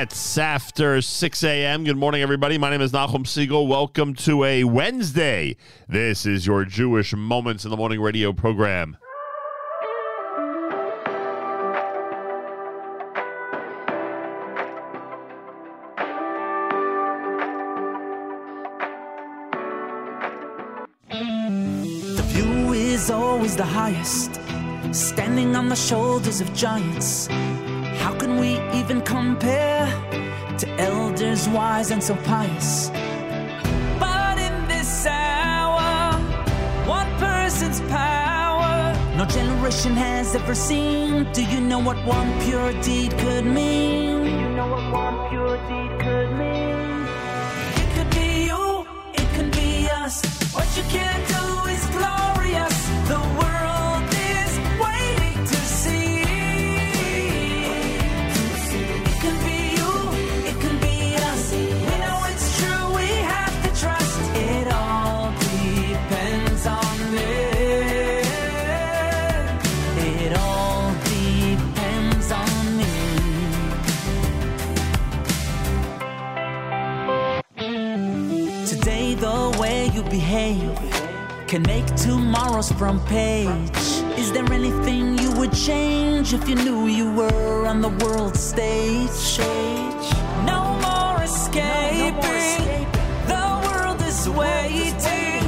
minutes after 6 a.m. Good morning, everybody. My name is Nachum Segal. Welcome to a Wednesday. This is your Jewish Moments in the Morning radio program. The view is always the highest, standing on the shoulders of giants. How can we even compare? to elders wise and so pious. But in this hour, one person's power no generation has ever seen. Do you know what one pure deed could mean? Make tomorrow's front page. Is there anything you would change if you knew you were on the world stage? No more escaping. The world is waiting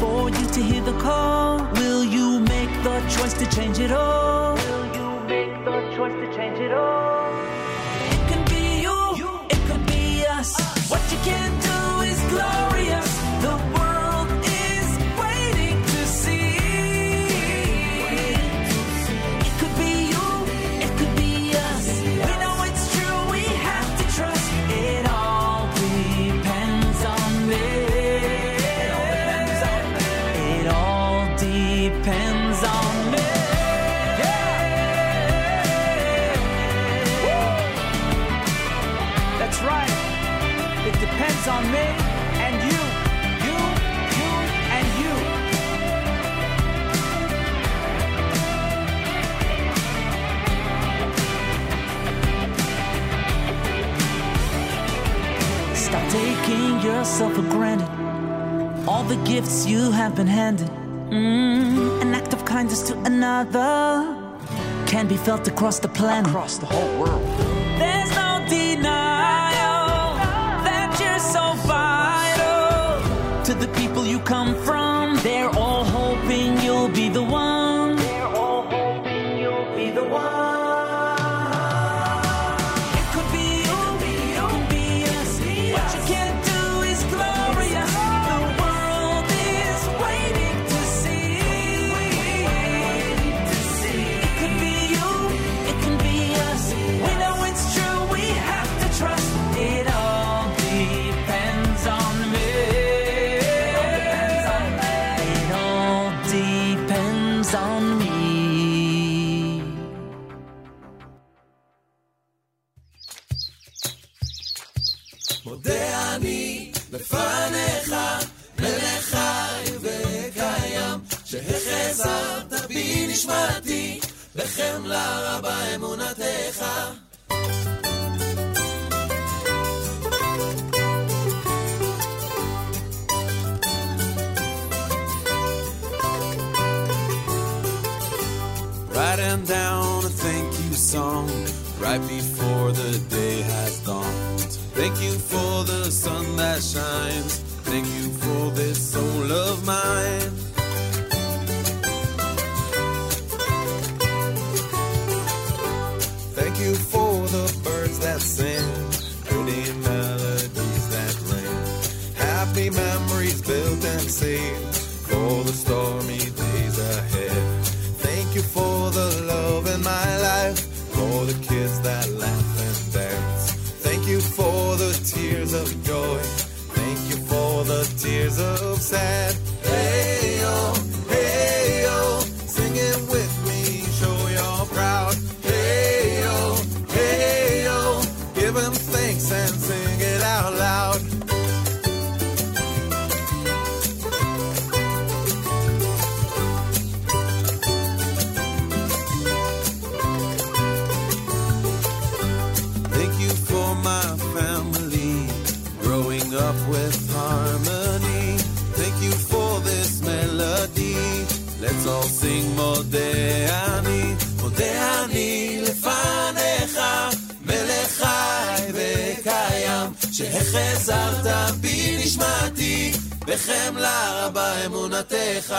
for you to hear the call. Will you make the choice to change it all? Will you make the choice to change it all? It can be you, it could be us. What you can the gifts you have been handed. Mm, an act of kindness to another can be felt across the planet. across the whole world. There's no denial that you're so vital to the people you come from. בחמלה רבה אמונתך. Writing down a thank you song right before the day has dawned. Thank you for the sun that shines. Thank you for this soul of mine. בחמלה רבה אמונתך.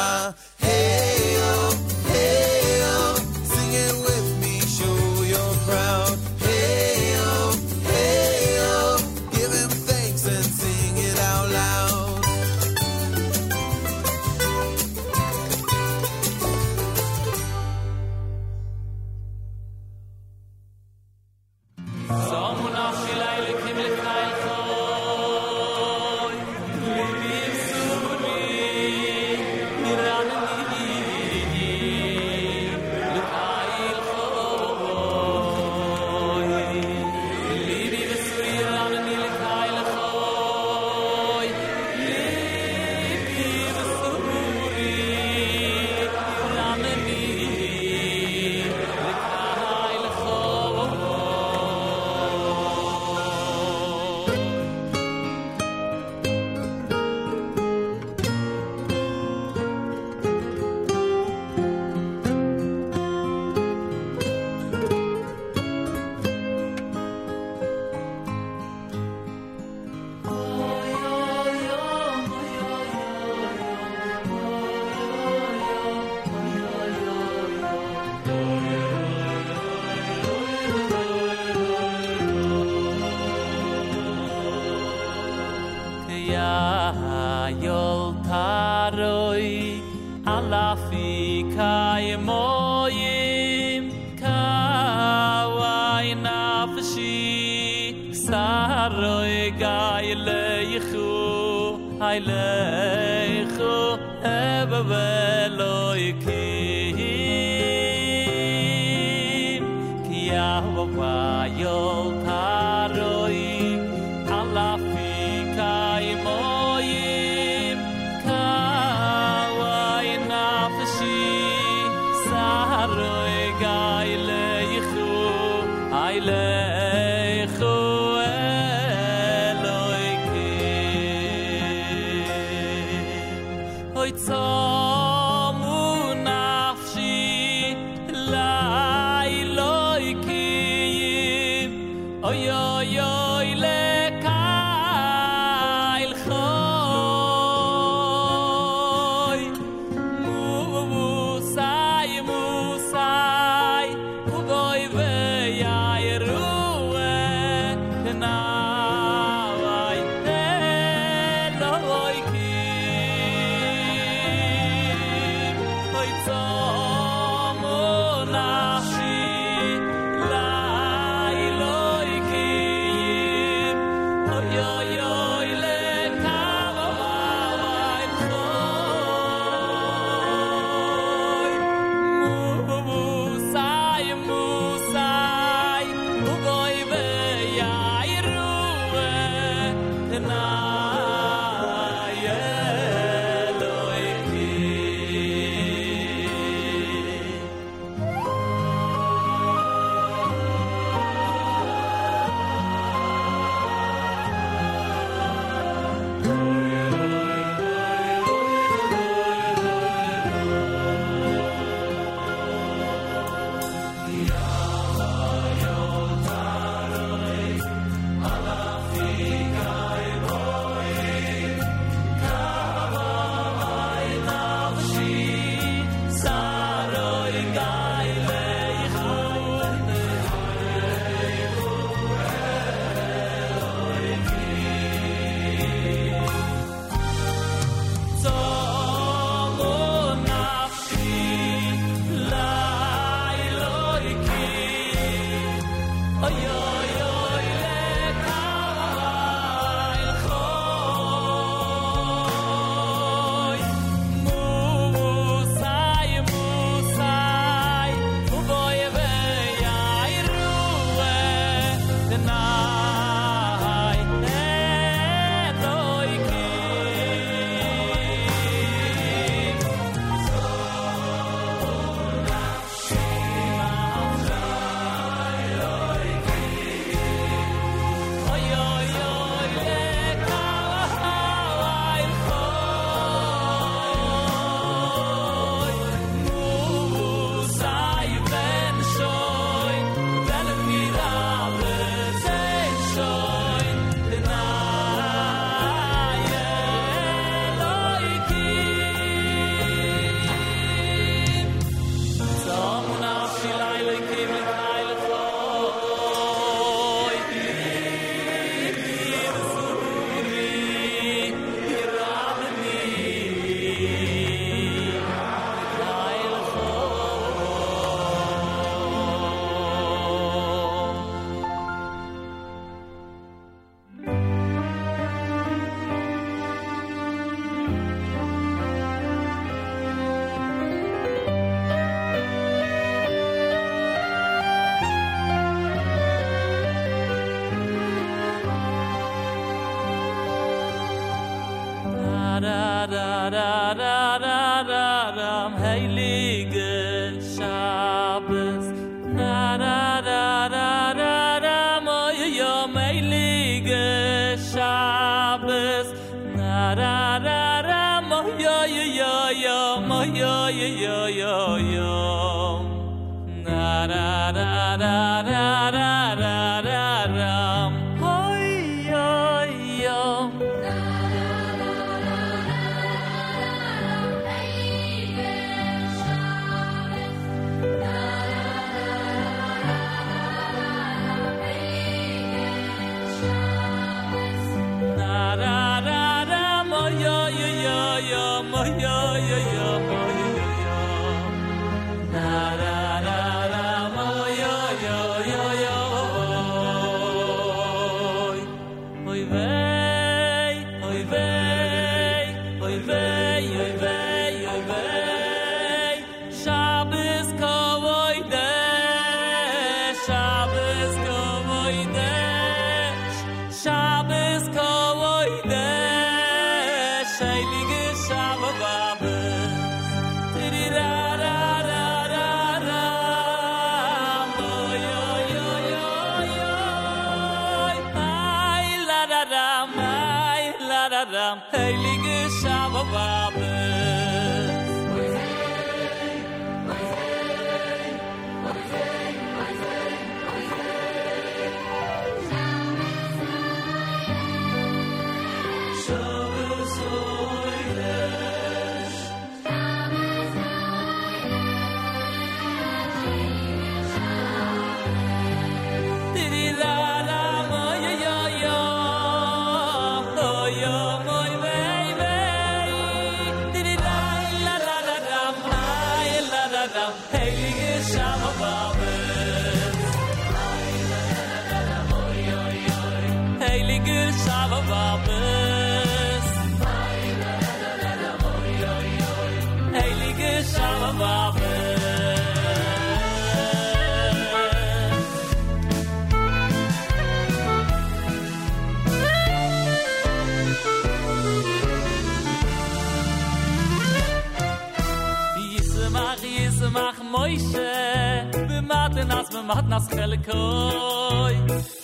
mat nas khalkoy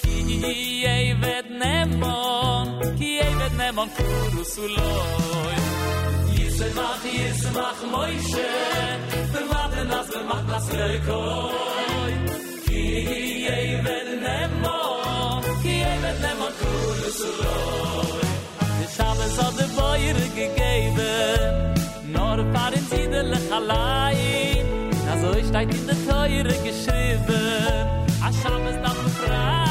ki ey vet nemon ki ey vet nemon kuru suloy is et mat is et mat moyshe nas be mat nas ki ey vet nemon ki ey vet nemon kuru suloy Shabbos shabes od de boyre gegeben nor parin zidel Lechalai so steht in der Teure geschrieben. A Shabbos darf man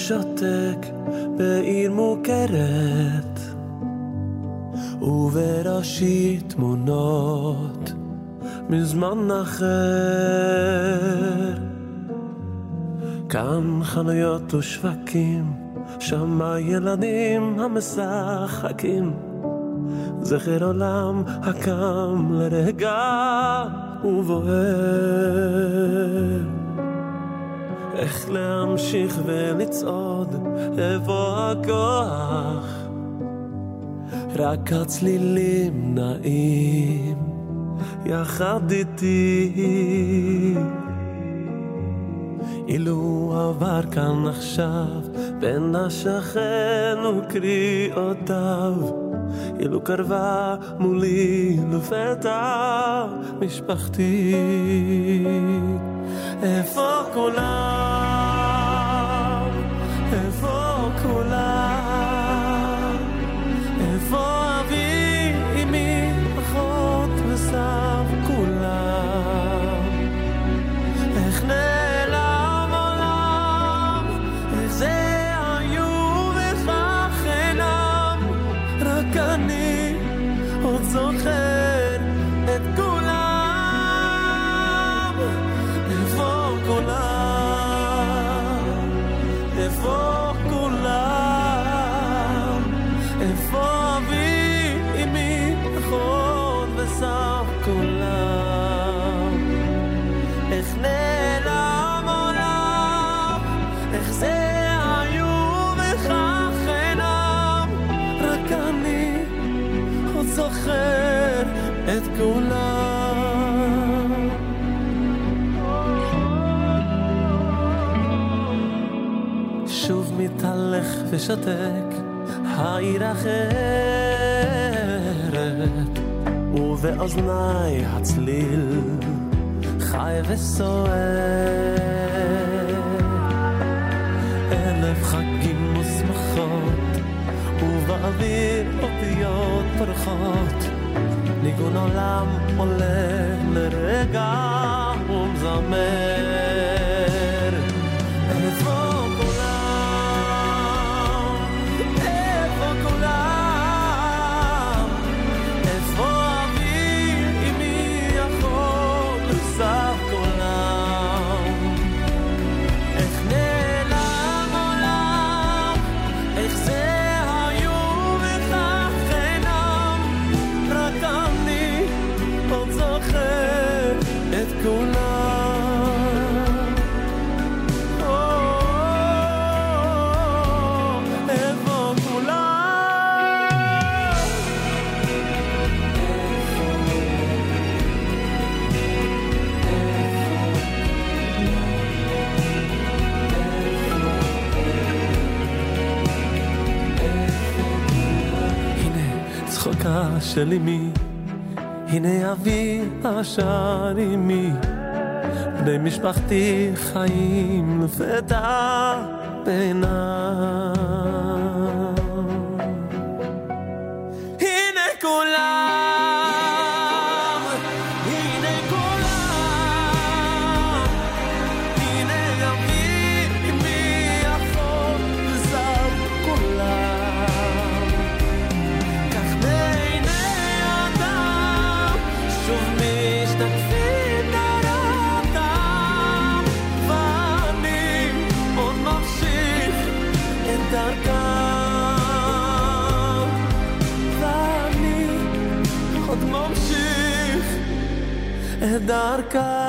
ושותק בעיר מוכרת ובראשי תמונות מזמן אחר. כאן חנויות ושווקים שם הילדים המשחקים. זכר עולם הקם לרגע ובוער איך להמשיך ולצעוד, איפה הכוח? רק הצלילים נעים יחד איתי. אילו עבר כאן עכשיו בין השכן וקריאותיו, אילו קרבה מולי לפתע משפחתי. איפה קולה? ושתק העיר אחרת ובאוזניי הצליל חי וסוער. אלף חגים ושמחות ובאוויר אותיות פורחות ניגון עולם עולה לרגע ומזמר של אמי, הנה אבי אשר אמי, בני משפחתי חיים לפתע בעיניי. dar cara.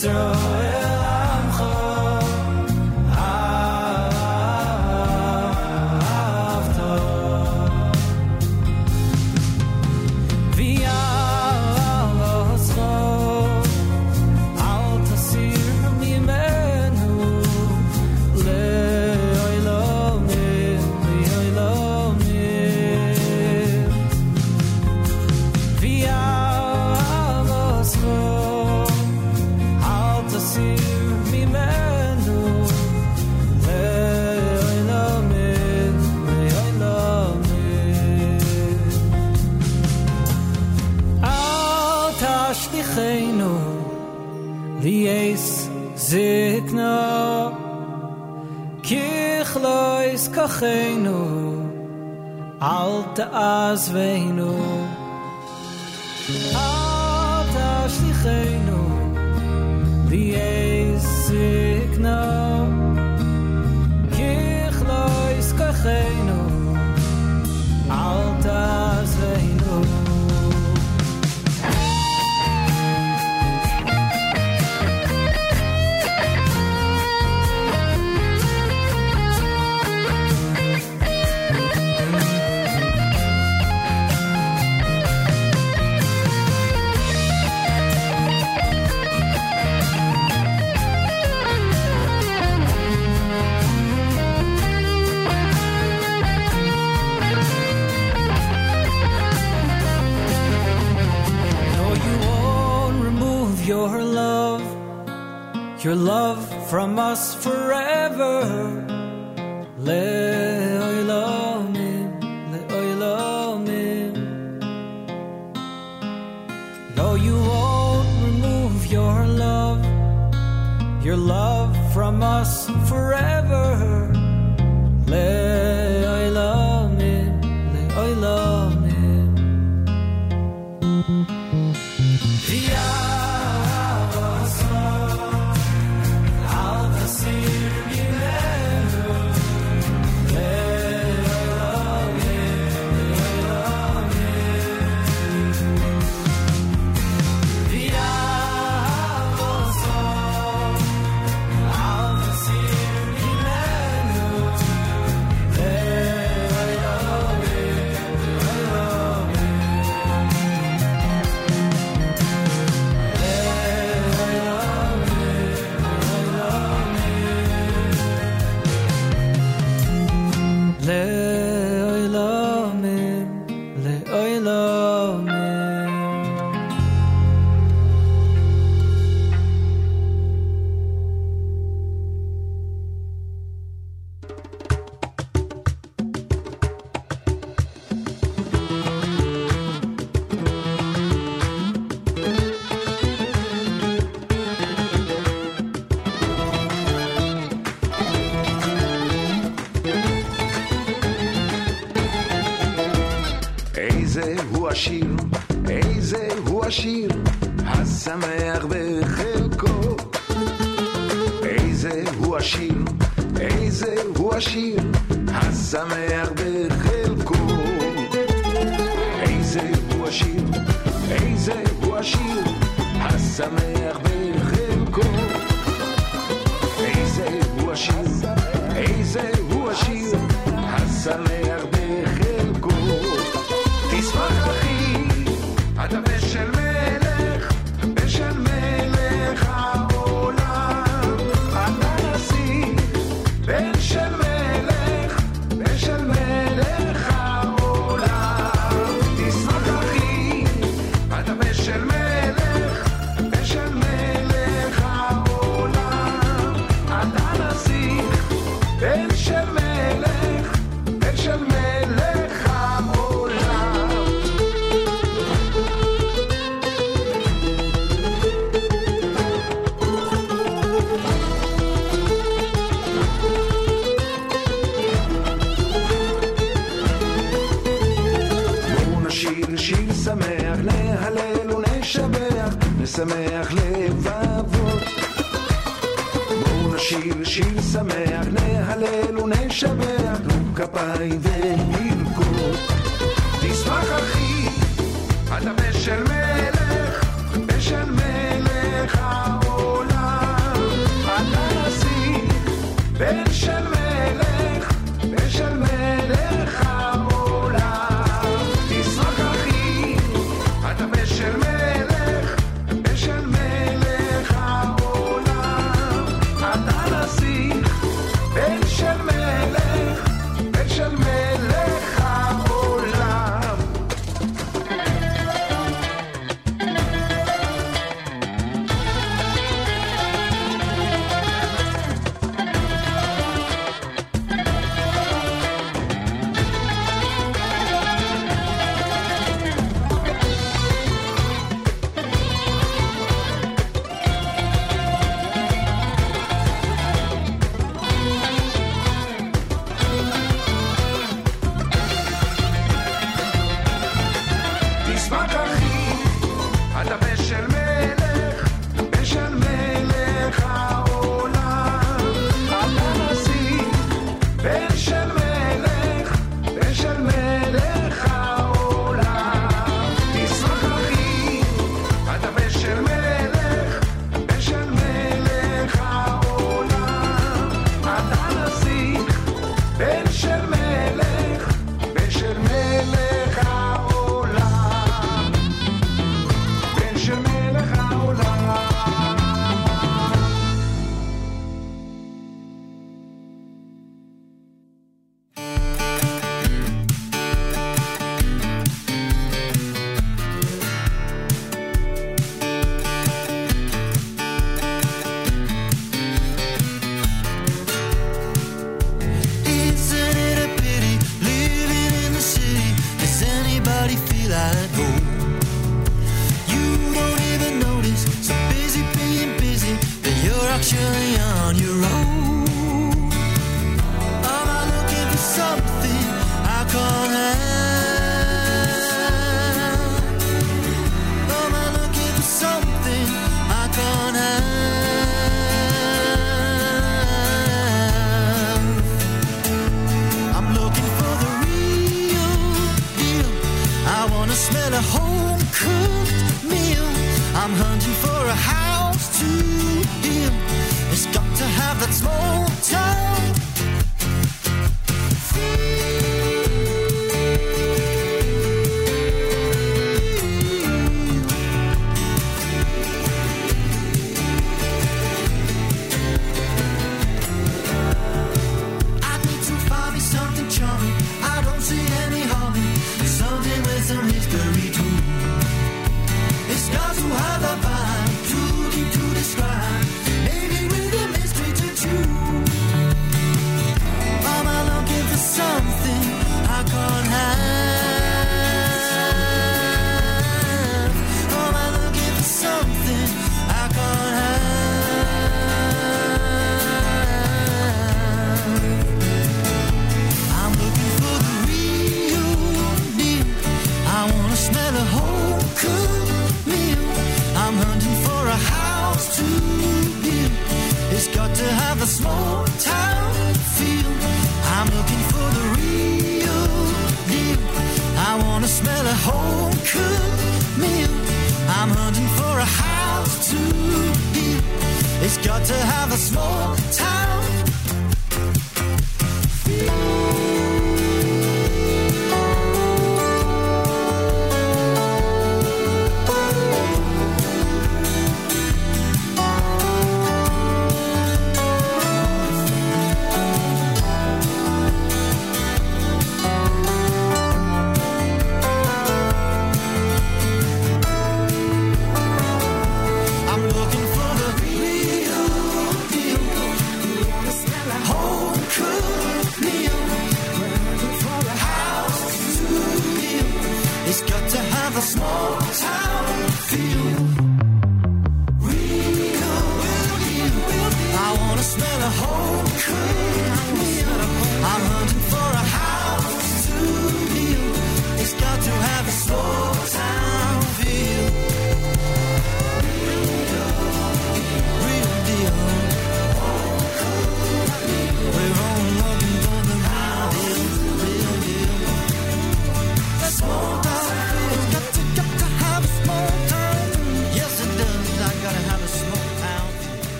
through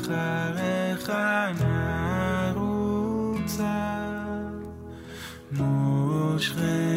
אחריך נרוצה מושכם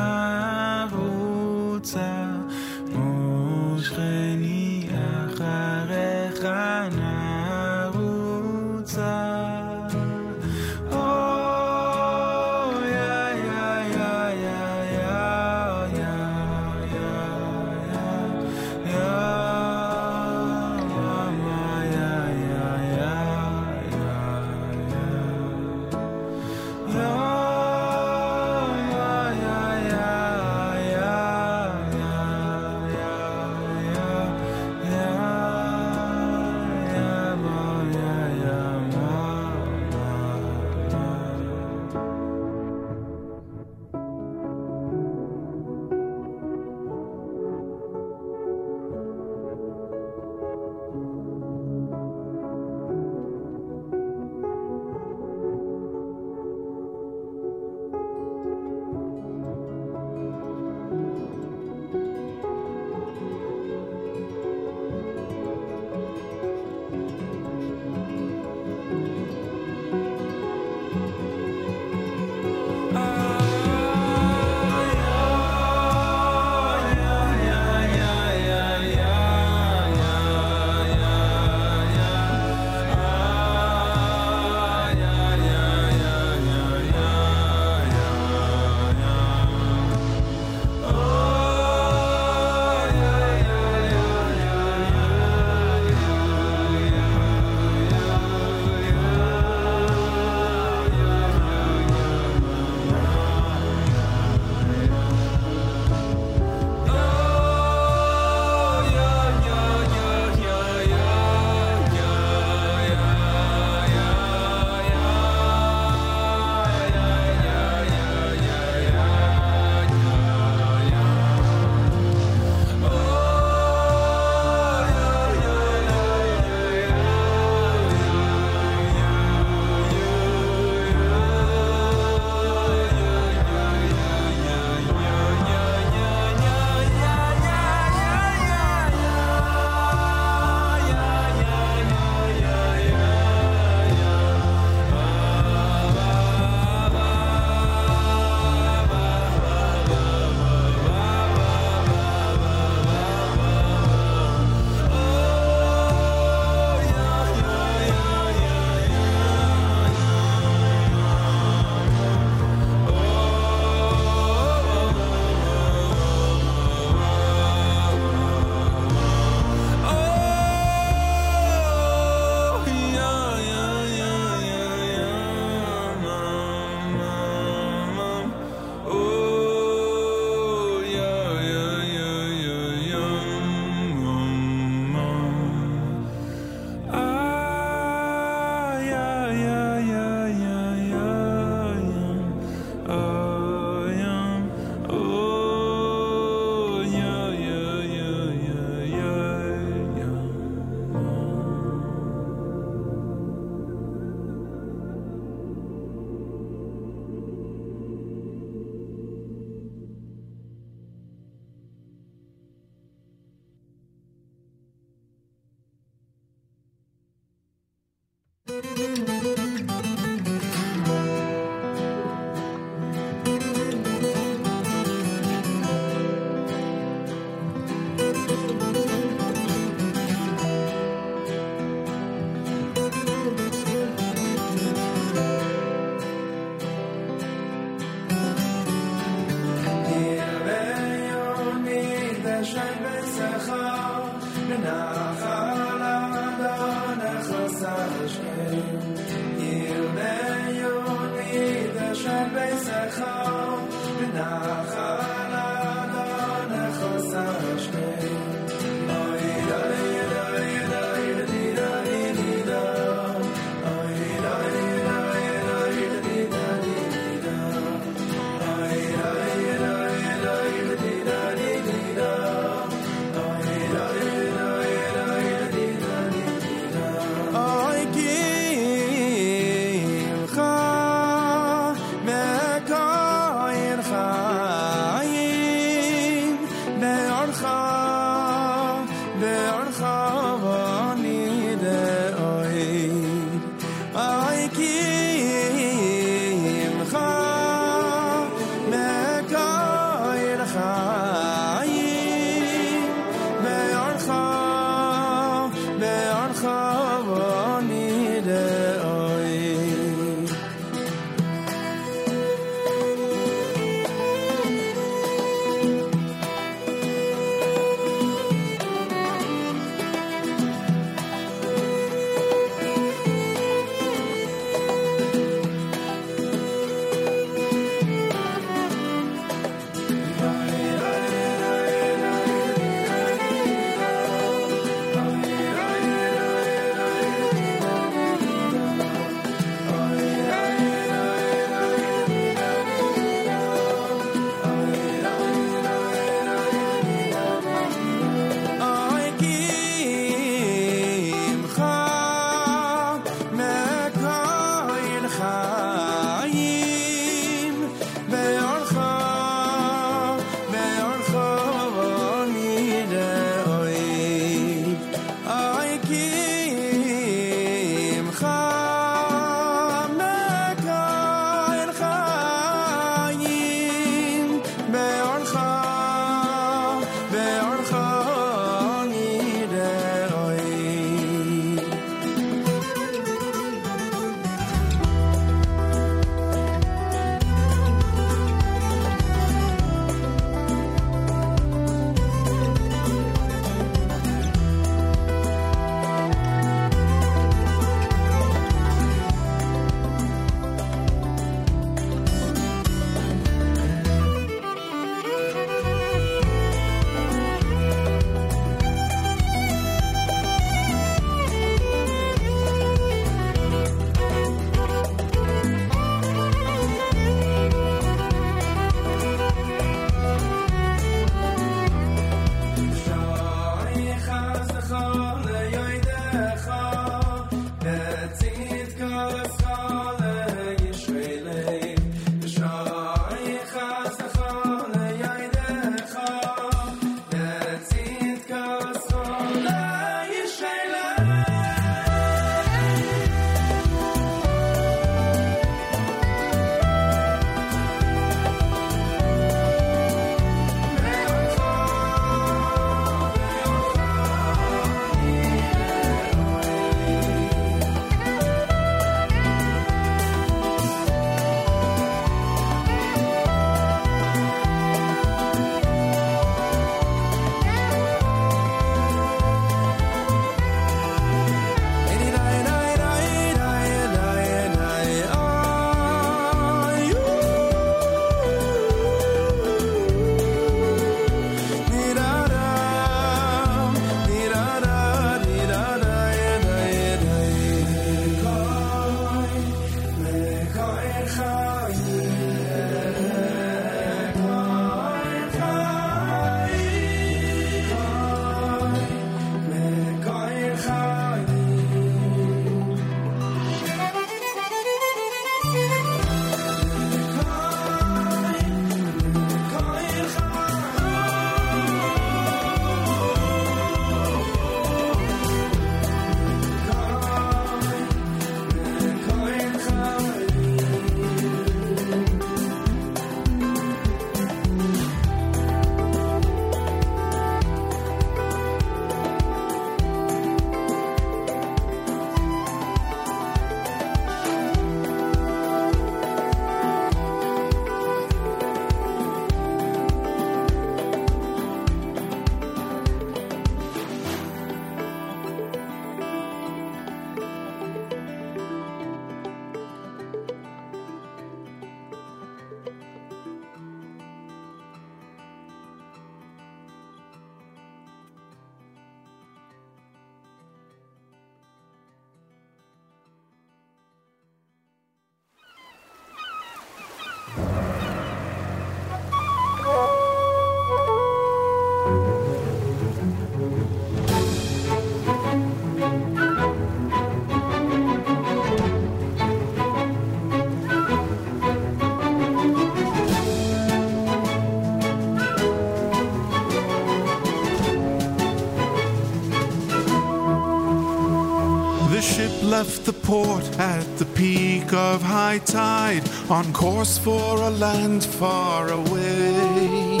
port at the peak of high tide, on course for a land far away.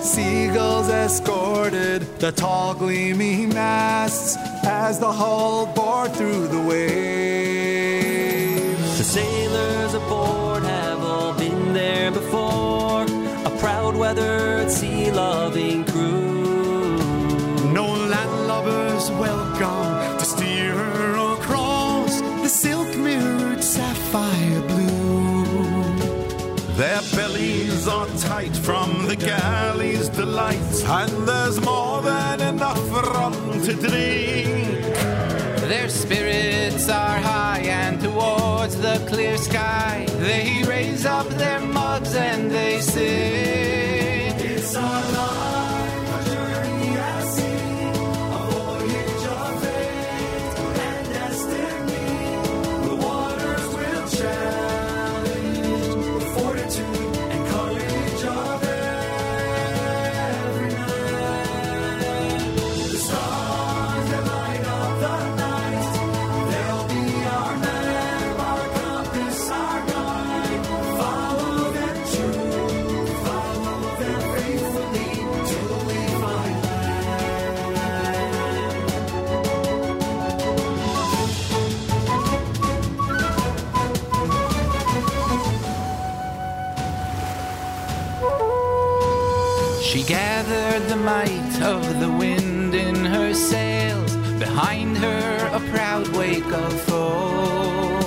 Seagulls escorted the tall gleaming masts as the hull bore through the waves. The sailors aboard have all been there before. A proud weathered sea loving crew. Tight from the galley's delight, and there's more than enough rum to drink. Their spirits are high, and towards the clear sky, they raise up their mugs and they sing. Of the wind in her sails. Behind her, a proud wake of foam.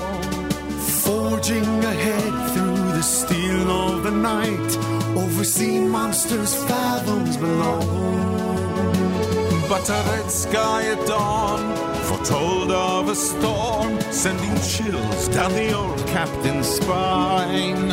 Forging ahead through the steel of the night, over sea monsters fathoms below. But a red sky at dawn foretold of a storm, sending chills down the old captain's spine.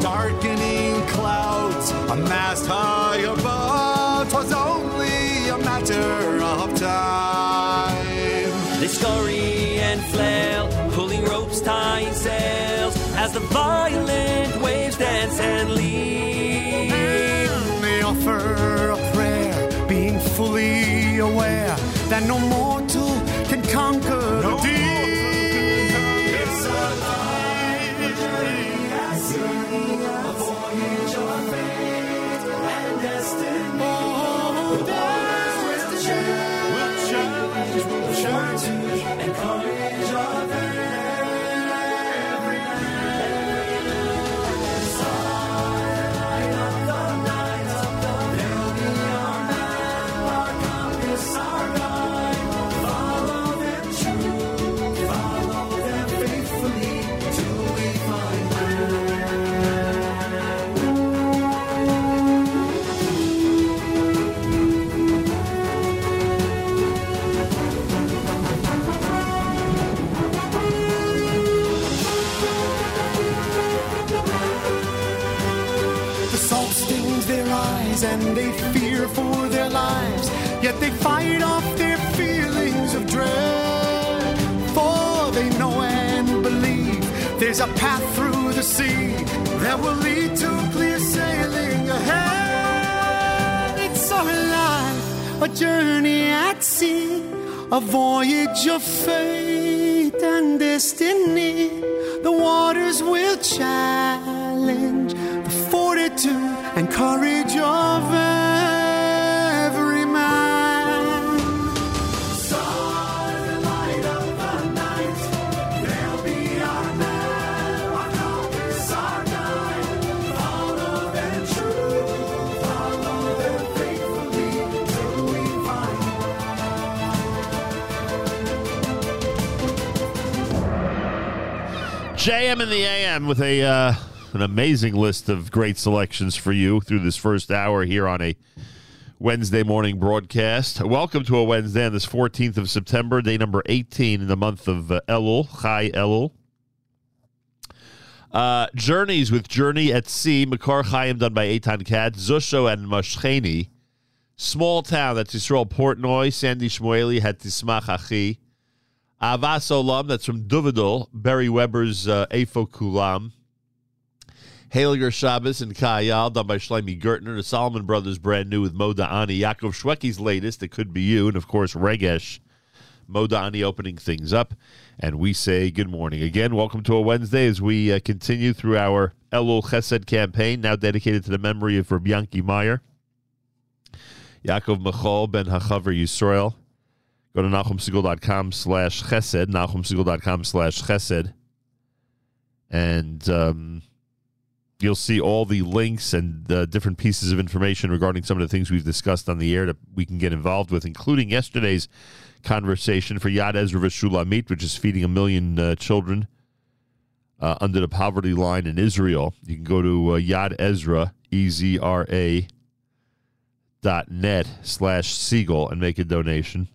Darkening clouds, a mast high above, 'twas only a matter of time. They scurry and flail, pulling ropes, tying sails, as the violent waves dance and leave. And they offer a prayer, being fully aware that no mortal yet they fight off their feelings of dread. For they know and believe there's a path through the sea that will lead to clear sailing ahead. It's our life, a journey at sea, a voyage of fate and destiny. The waters will challenge the fortitude and courage JM in the AM with a uh, an amazing list of great selections for you through this first hour here on a Wednesday morning broadcast. Welcome to a Wednesday on this 14th of September, day number 18 in the month of uh, Elul, Chai Elul. Uh, Journeys with Journey at Sea, Makar Chaim done by Eitan Katz, Zusha and Mashcheni. Small Town, that's Yisrael Portnoy, Sandy Shmueli, had Tismach Achi. Avas Olam, that's from Duvidal, Barry Weber's uh, Efo Kulam. Shabbos and Kayal, done by Shlomi Gertner. The Solomon Brothers, brand new with Moda Ani. Yaakov Shwecki's latest, It Could Be You. And of course, Regesh Modani opening things up, and we say good morning again. Welcome to a Wednesday as we uh, continue through our Elul Chesed campaign, now dedicated to the memory of Rabbi Yanki Meyer, Yaakov Michal ben Hachaver Yisrael. Go to nachumsegal.com slash chesed, nachumsegal.com slash chesed, and um, you'll see all the links and uh, different pieces of information regarding some of the things we've discussed on the air that we can get involved with, including yesterday's conversation for Yad Ezra Veshulamit, which is feeding a million uh, children uh, under the poverty line in Israel. You can go to uh, Yad Ezra, E-Z-R-A, dot net slash Segal and make a donation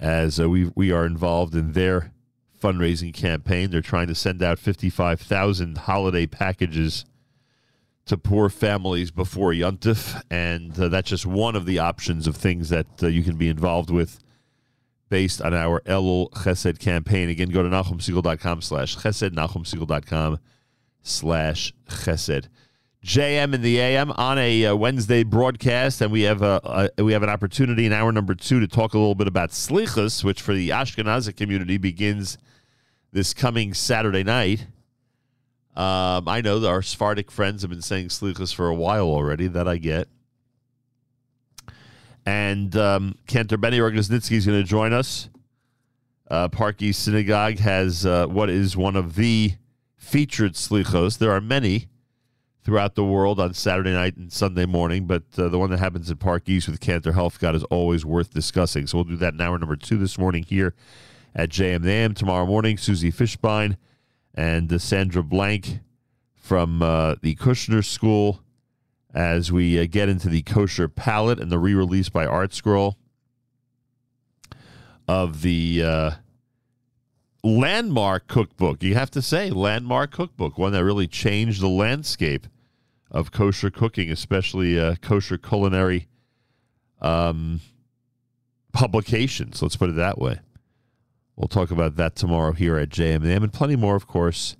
as uh, we we are involved in their fundraising campaign. They're trying to send out 55,000 holiday packages to poor families before Yontif, and uh, that's just one of the options of things that uh, you can be involved with based on our Elul Chesed campaign. Again, go to NachumSegal.com slash Chesed, NachumSegal.com slash Chesed. JM in the AM on a uh, Wednesday broadcast, and we have a, a, we have an opportunity in hour number two to talk a little bit about Slichus, which for the Ashkenazi community begins this coming Saturday night. Um, I know our Sephardic friends have been saying Slichus for a while already. That I get. And um, Cantor Benny Rognitsky is going to join us. Uh, Synagogue has uh, what is one of the featured Slichos. There are many throughout the world on Saturday night and Sunday morning, but uh, the one that happens at Park East with Cantor Helfgot is always worth discussing. So we'll do that in hour number two this morning here at JMAM. Tomorrow morning, Susie Fishbein and uh, Sandra Blank from uh, the Kushner School as we uh, get into the kosher palette and the re-release by ArtScroll of the uh, landmark cookbook. You have to say landmark cookbook, one that really changed the landscape of kosher cooking, especially uh, kosher culinary um, publications. Let's put it that way. We'll talk about that tomorrow here at JMM and plenty more, of course,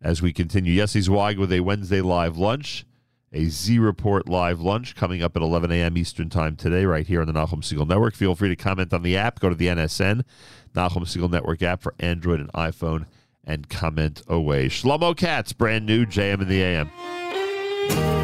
as we continue. Yossi Zweig with a Wednesday live lunch, a Z Report live lunch coming up at 11 a.m. Eastern Time today, right here on the Nachum Segal Network. Feel free to comment on the app. Go to the NSN, Nachum Segal Network app for Android and iPhone, and comment away. Shlomo Katz, brand new JM in the AM. Bye.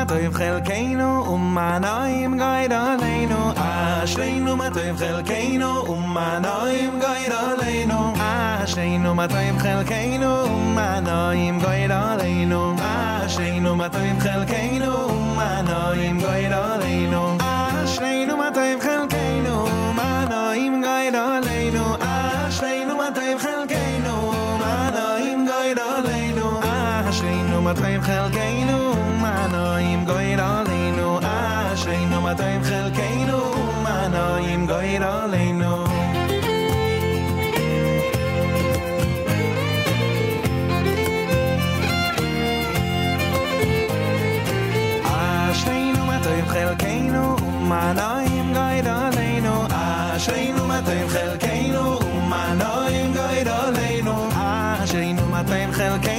ma toyf khelkeinu um ma noym geir aleinu a shleinu ma toyf khelkeinu um ma noym geir aleinu a shleinu ma toyf khelkeinu um ma noym geir aleinu a shleinu ma toyf khelkeinu um ma noym geir aleinu a ma toyf khelkeinu ma noym geir aleinu a ma toyf khelkeinu ma noym geir aleinu a ma toyf khelkeinu גויר עלינו אשרינו 200 חלקנו ומנועים גויר עלינו אשרינו 200 חלקנו ומנועים גויר עלינו אשרינו 200 חלקנו ומנועים גויר עלינו אשרינו 200 חלקנו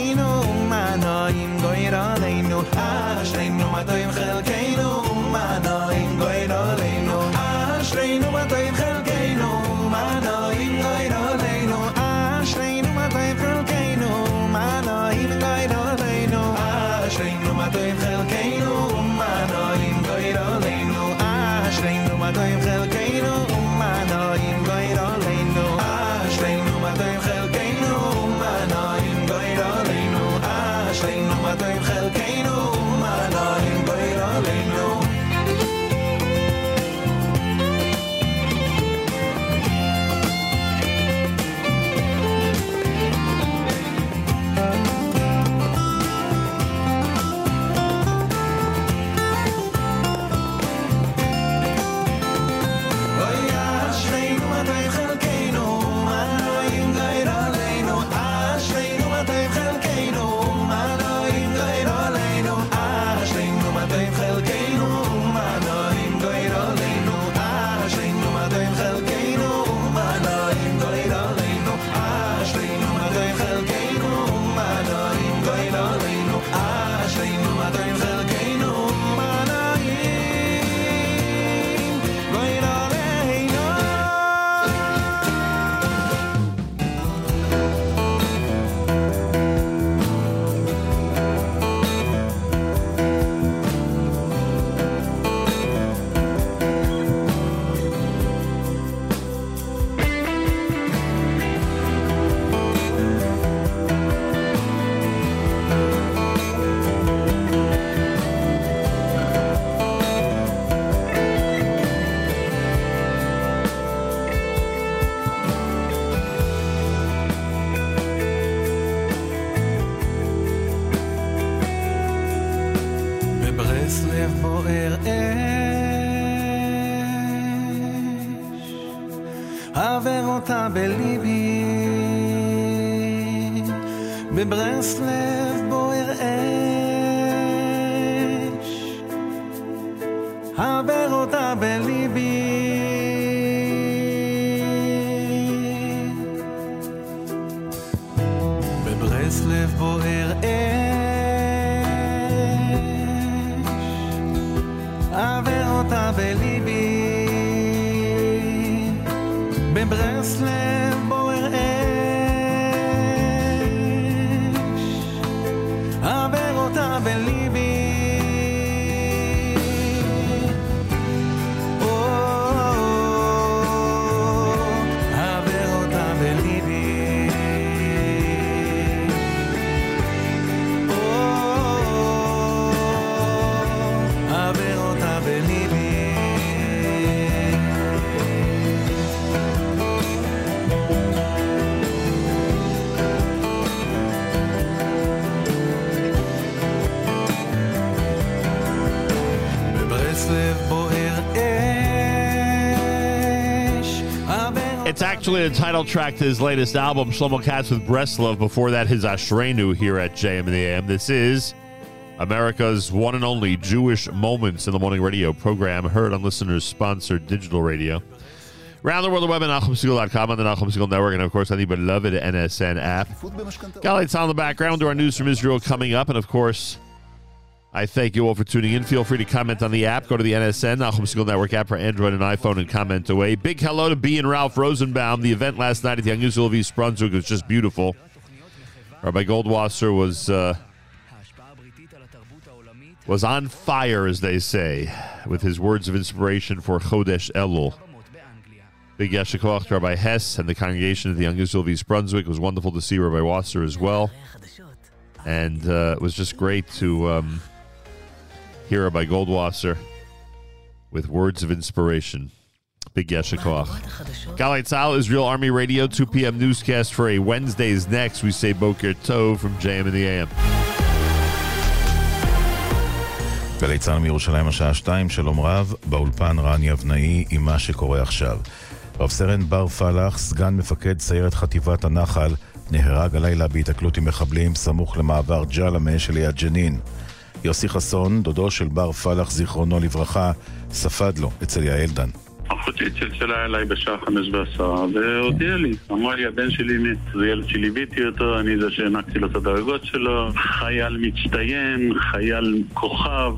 actually the title track to his latest album, Shlomo Katz with Breslov. Before that, his Ashrenu here at JM in the AM. This is America's one and only Jewish Moments in the Morning Radio program, heard on listeners sponsored digital radio. Around the world, the web at NachumSegal.com on the Nachum Segal Network, and of course on the beloved NSN app. Galites on the background to our news from Israel coming up, and of course, I thank you all for tuning in. Feel free to comment on the app. Go to the NSN, Nachum Segal Network app for Android and iPhone and comment away. Big hello to B and Ralph Rosenbaum. The event last night at the Israel of East Brunswick was just beautiful. Rabbi Goldwasser was uh, was on fire, as they say, with his words of inspiration for Chodesh Elul. Big Yeshikoach to Rabbi Hess and the congregation of the Israel of East Brunswick. It was wonderful to see Rabbi Wasser as well. And uh, it was just great to um, hear Rabbi Goldwasser with words of inspiration. Big Yeshikoach. Galay Tzal, Israel Army Radio, 2 p.m. newscast for a Wednesday's next. We say Boker Tov from JM in the AM. גלי צה"ל מירושלים השעה שתיים, שלום רב, באולפן רני אבנאי עם מה שקורה עכשיו. רב סרן בר פלח, סגן מפקד סיירת חטיבת הנחל, נהרג הלילה בהיתקלות עם מחבלים סמוך למעבר ג'למה שליד ג'נין. יוסי חסון, דודו של בר פלח, זיכרונו לברכה, ספד לו אצל יעל דן. אחותי צלצלה אליי בשעה חמש ועשרה והודיעה לי, אמרה לי הבן שלי מת, זה ילד שליוויתי אותו, אני זה שהענקתי לו את הדרגות שלו, חייל מצטיין, חייל כוכב,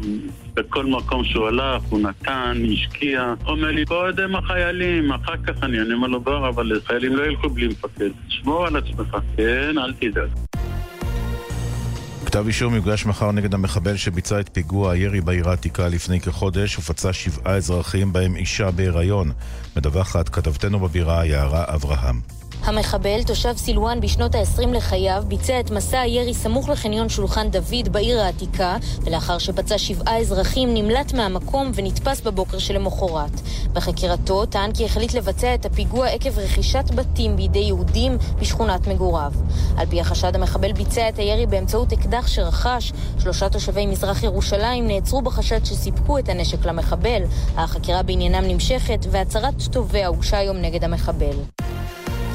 בכל מקום שהוא הלך הוא נתן, השקיע, אומר לי קודם החיילים, אחר כך אני, אני אומר לו בר, אבל חיילים לא ילכו בלי מפקד, שמור על עצמך, כן, אל תדאג. כתב אישום יוגש מחר נגד המחבל שביצע את פיגוע הירי בעיר העתיקה לפני כחודש ופצע שבעה אזרחים בהם אישה בהיריון. מדווחת כתבתנו בבירה יערה אברהם. המחבל, תושב סילואן בשנות ה-20 לחייו, ביצע את מסע הירי סמוך לחניון שולחן דוד בעיר העתיקה, ולאחר שפצע שבעה אזרחים נמלט מהמקום ונתפס בבוקר שלמחרת. בחקירתו טען כי החליט לבצע את הפיגוע עקב רכישת בתים בידי יהודים בשכונת מגוריו. על פי החשד המחבל ביצע את הירי באמצעות אקדח שרכש. שלושה תושבי מזרח ירושלים נעצרו בחשד שסיפקו את הנשק למחבל. החקירה בעניינם נמשכת והצהרת תובע הוגשה היום נגד המחבל.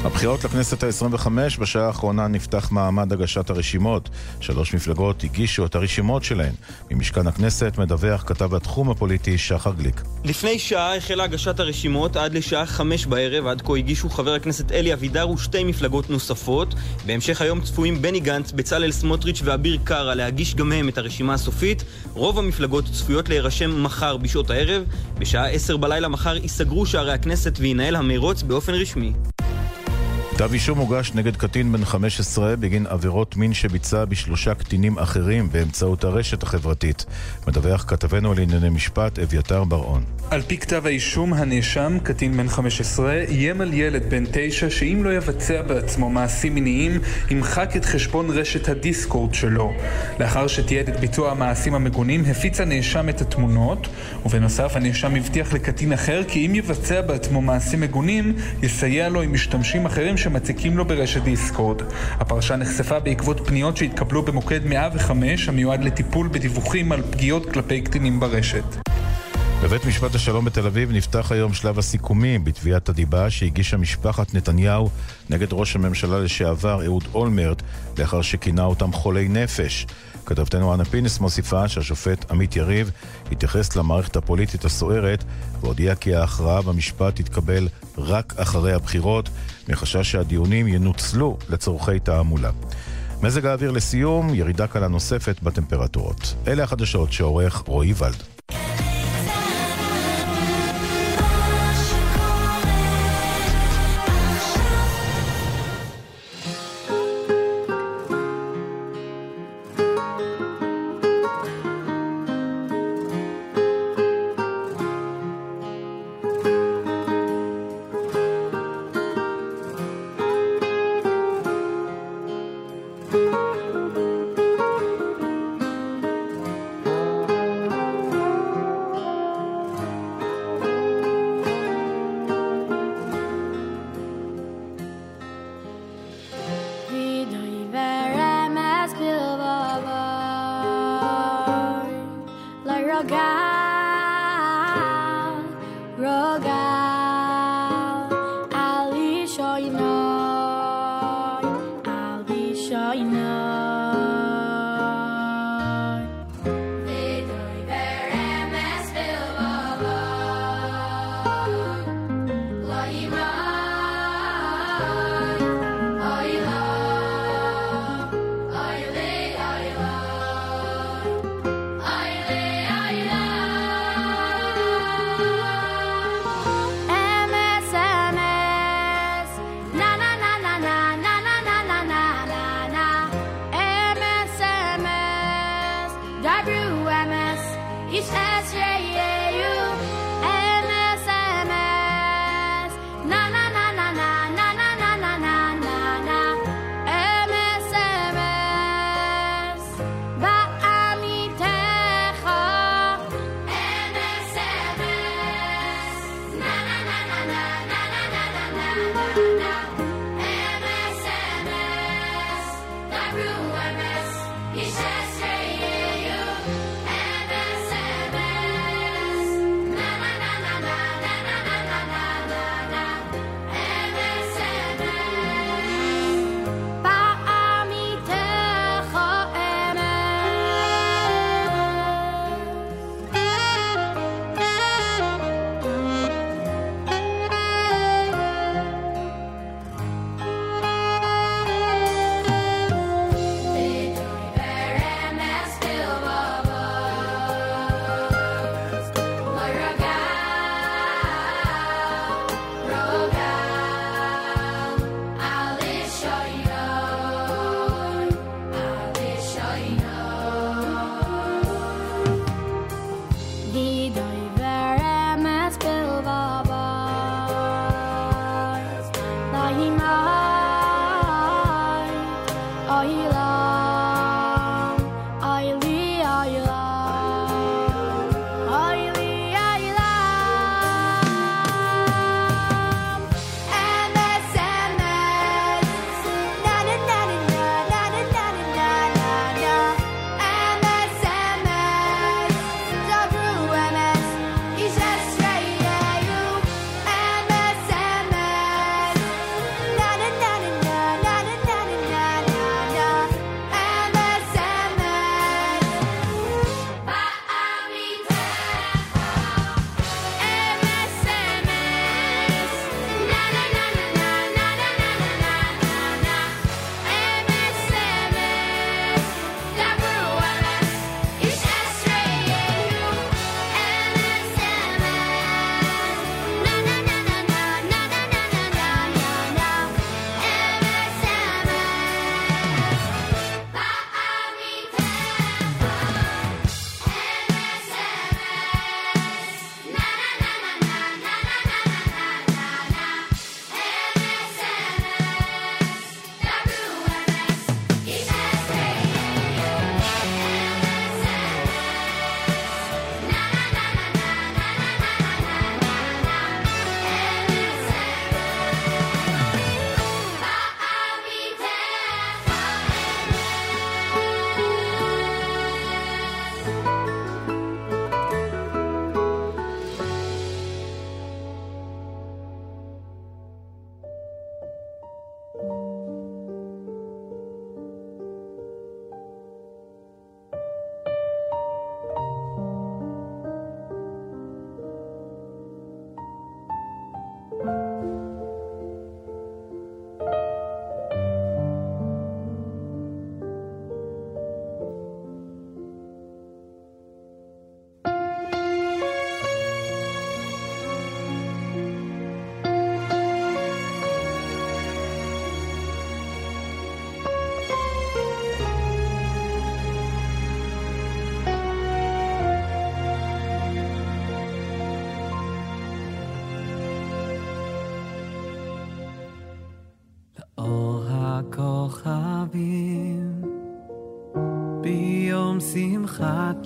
הבחירות לכנסת ה-25, בשעה האחרונה נפתח מעמד הגשת הרשימות. שלוש מפלגות הגישו את הרשימות שלהן. ממשכן הכנסת מדווח כתב התחום הפוליטי שחר גליק. לפני שעה החלה הגשת הרשימות עד לשעה חמש בערב, עד כה הגישו חבר הכנסת אלי אבידר ושתי מפלגות נוספות. בהמשך היום צפויים בני גנץ, בצלאל סמוטריץ' ואביר קארה להגיש גם הם את הרשימה הסופית. רוב המפלגות צפויות להירשם מחר בשעות הערב. בשעה עשר בלילה מחר ייסגרו שערי הכנסת וינהל המרוץ באופן רשמי. כתב אישום הוגש נגד קטין בן 15 בגין עבירות מין שביצע בשלושה קטינים אחרים באמצעות הרשת החברתית. מדווח כתבנו לענייני משפט אביתר בר-און. על פי כתב האישום, הנאשם, קטין בן 15, איים על ילד בן 9 שאם לא יבצע בעצמו מעשים מיניים, ימחק את חשבון רשת הדיסקורד שלו. לאחר שתיעד את ביצוע המעשים המגונים, הפיץ הנאשם את התמונות, ובנוסף הנאשם הבטיח לקטין אחר כי אם יבצע בעצמו מעשים מגונים, יסייע לו עם משתמשים אחרים שמציקים לו ברשת דיסקורד. הפרשה נחשפה בעקבות פניות שהתקבלו במוקד 105 המיועד לטיפול בדיווחים על פגיעות כלפי קטינים ברשת. בבית משפט השלום בתל אביב נפתח היום שלב הסיכומים בתביעת הדיבה שהגישה משפחת נתניהו נגד ראש הממשלה לשעבר אהוד אולמרט לאחר שכינה אותם חולי נפש. כתבתנו אנה פינס מוסיפה שהשופט עמית יריב התייחס למערכת הפוליטית הסוערת והודיע כי ההכרעה במשפט תתקבל רק אחרי הבחירות, מחשש שהדיונים ינוצלו לצורכי תעמולה. מזג האוויר לסיום, ירידה קלה נוספת בטמפרטורות. אלה החדשות שעורך רועי ולד. He.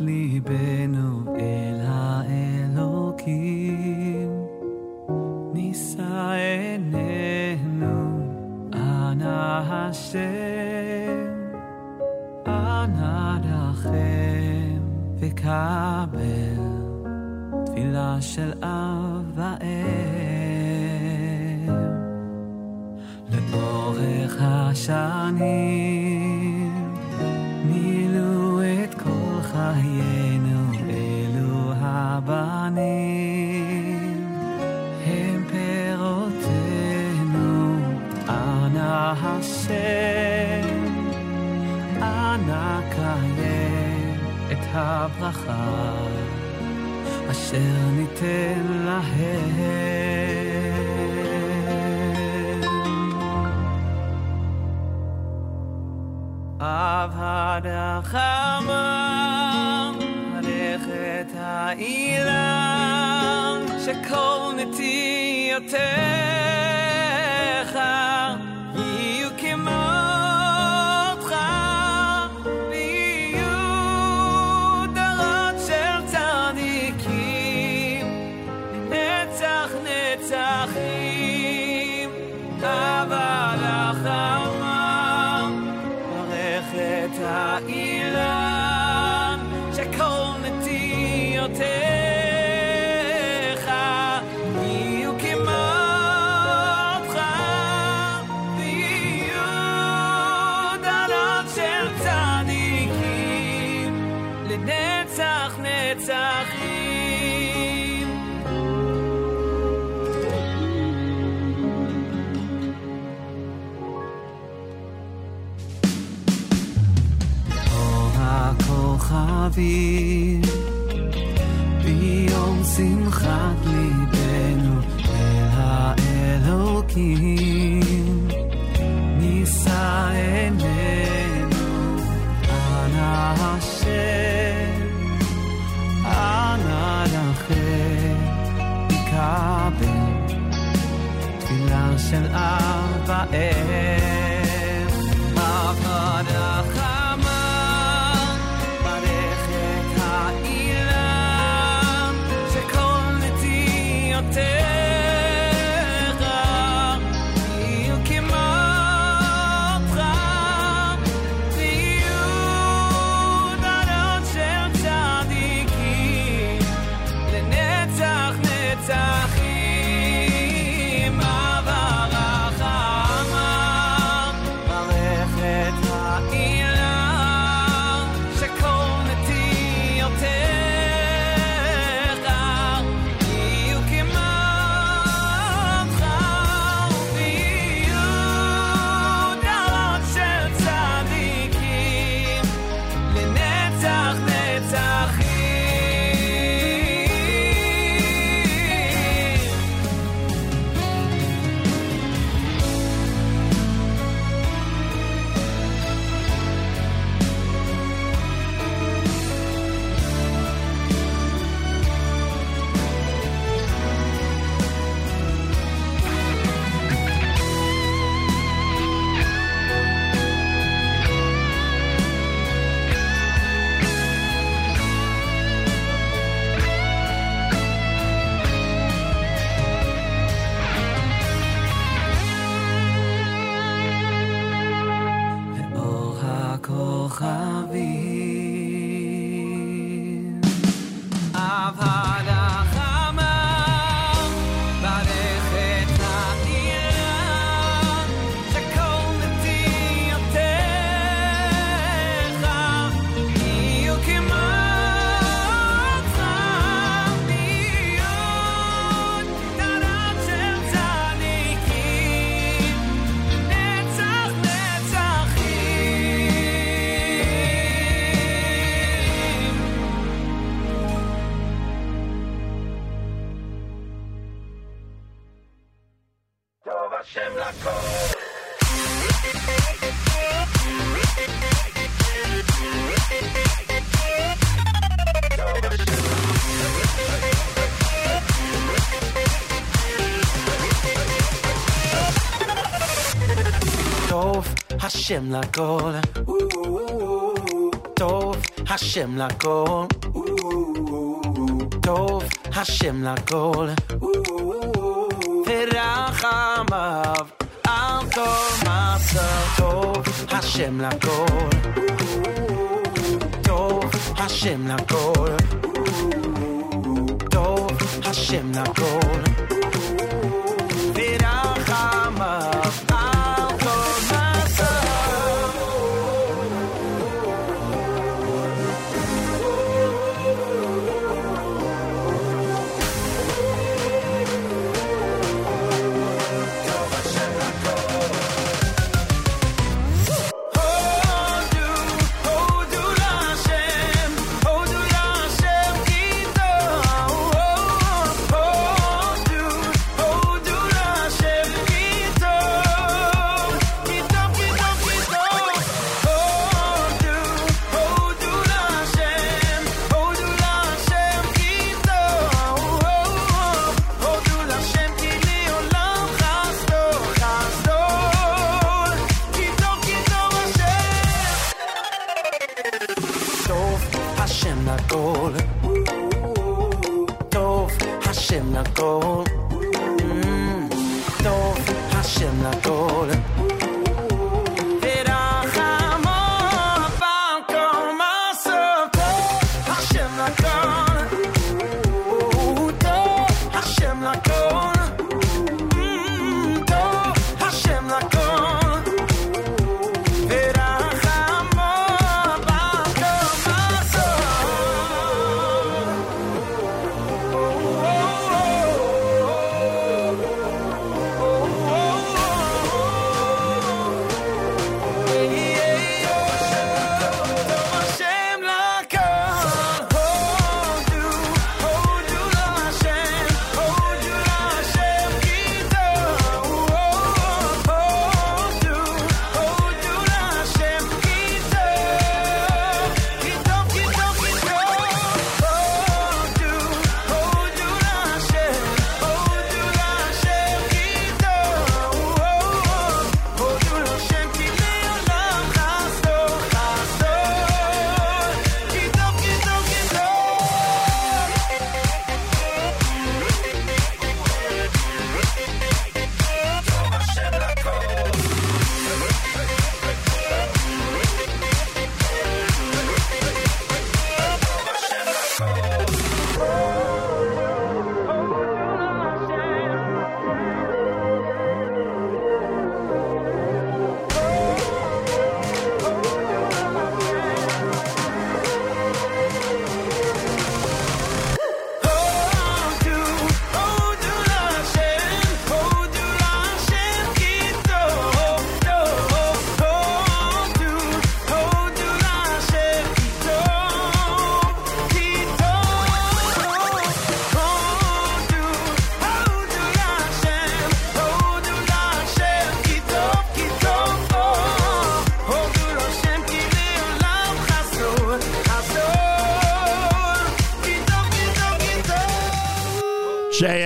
sleep it. טוב השם לכל טוב Hashem lakol. Tov Hashem lakol. Verachamav al kol masav. Tov Hashem lakol. Tov Hashem lakol.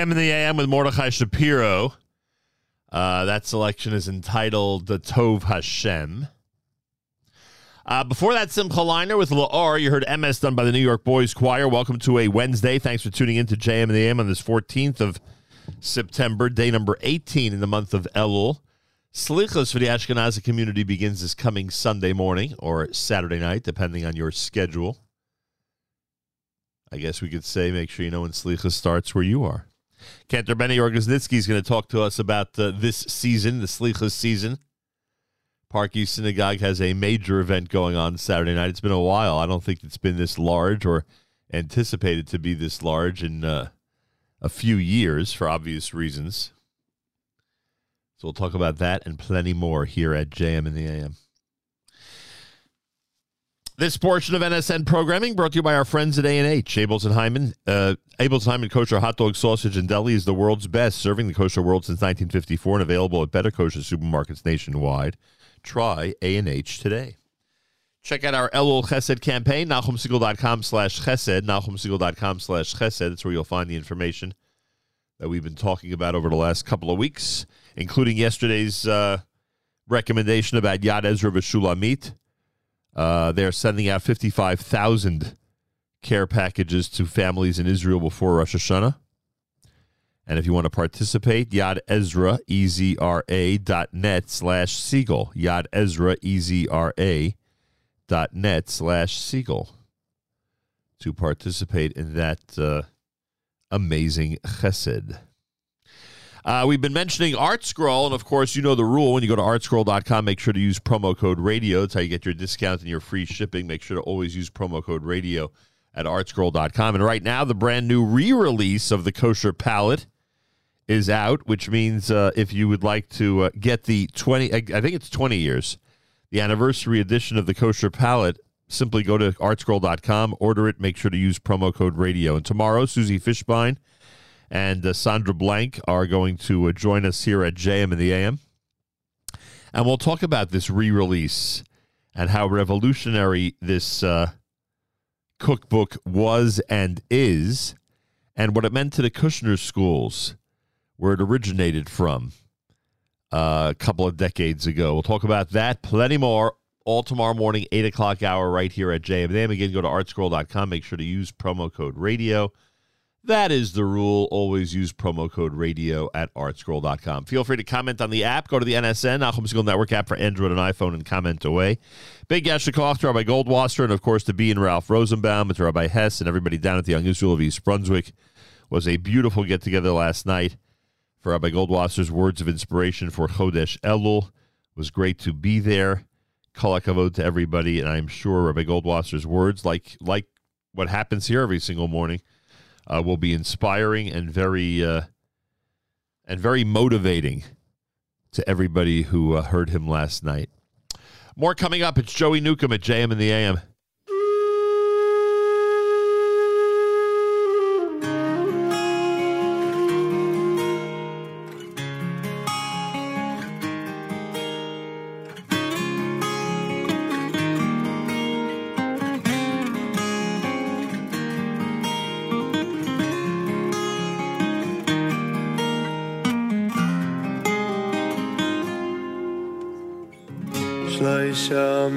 JM in the AM with Mordechai Shapiro. Uh, that selection is entitled The Tov Hashem. Uh, before that, Simcha Leiner with La'ar. You heard MS done by the New York Boys Choir. Welcome to a Wednesday. Thanks for tuning in to JM in the AM on this 14th of September, day number 18 in the month of Elul. Slichos for the Ashkenazi community begins this coming Sunday morning or Saturday night, depending on your schedule. I guess we could say make sure you know when Slicha starts where you are. Cantor Benny Rogosnitzky is going to talk to us about uh, this season, the Slichas season. Park East Synagogue has a major event going on Saturday night. It's been a while. I don't think it's been this large or anticipated to be this large in uh, a few years for obvious reasons. So we'll talk about that and plenty more here at JM in the AM. This portion of NSN programming brought to you by our friends at A&H. Abeles and Heymann. Uh, Abeles and Heymann Kosher Hot Dog Sausage and Deli is the world's best, serving the kosher world since 1954 and available at better kosher supermarkets nationwide. Try A&H today. Check out our Elul Chesed campaign, NachumSegal.com slash Chesed, NachumSegal.com slash Chesed. That's where you'll find the information that we've been talking about over the last couple of weeks, including yesterday's uh, recommendation about Yad Ezra V'Shulamit. Uh, they're sending out 55,000 care packages to families in Israel before Rosh Hashanah. And if you want to participate, Yad Ezra, E-Z-R-A dot net slash Segal. Yad Ezra, E-Z-R-A dot net slash Segal to participate in that uh, amazing chesed. Uh, we've been mentioning ArtScroll, and of course, you know the rule. When you go to artscroll.com, make sure to use promo code radio. That's how you get your discount and your free shipping. Make sure to always use promo code radio at artscroll.com. And right now, the brand new re release of the Kosher Palette is out, which means uh, if you would like to uh, get the 20, I I think it's 20 years, the anniversary edition of the Kosher Palette, simply go to artscroll.com, order it, make sure to use promo code radio. And tomorrow, Susie Fishbein and uh, Sandra Blank are going to uh, join us here at JM in the AM. And we'll talk about this re release and how revolutionary this uh, cookbook was and is, and what it meant to the Kushner schools, where it originated from uh, a couple of decades ago. We'll talk about that, plenty more, all tomorrow morning, 8 o'clock hour, right here at JM. Again, go to artscroll.com. Make sure to use promo code radio. That is the rule. Always use promo code radio at artscroll.com. Feel free to comment on the app. Go to the NSN, Nachum Segal Network app for Android and iPhone, and comment away. Big Yashikoff to Rabbi Goldwasser, and of course to B and Ralph Rosenbaum, to Rabbi Hess, and everybody down at the Young Israel of East Brunswick. was a beautiful get together last night for Rabbi Goldwasser's words of inspiration for Chodesh Elul. It was great to be there. Kol hakavod to everybody, and I'm sure Rabbi Goldwasser's words, like like what happens here every single morning, uh, will be inspiring and very uh, and very motivating to everybody who uh, heard him last night. More coming up. It's Joey Newcomb at JM in the AM.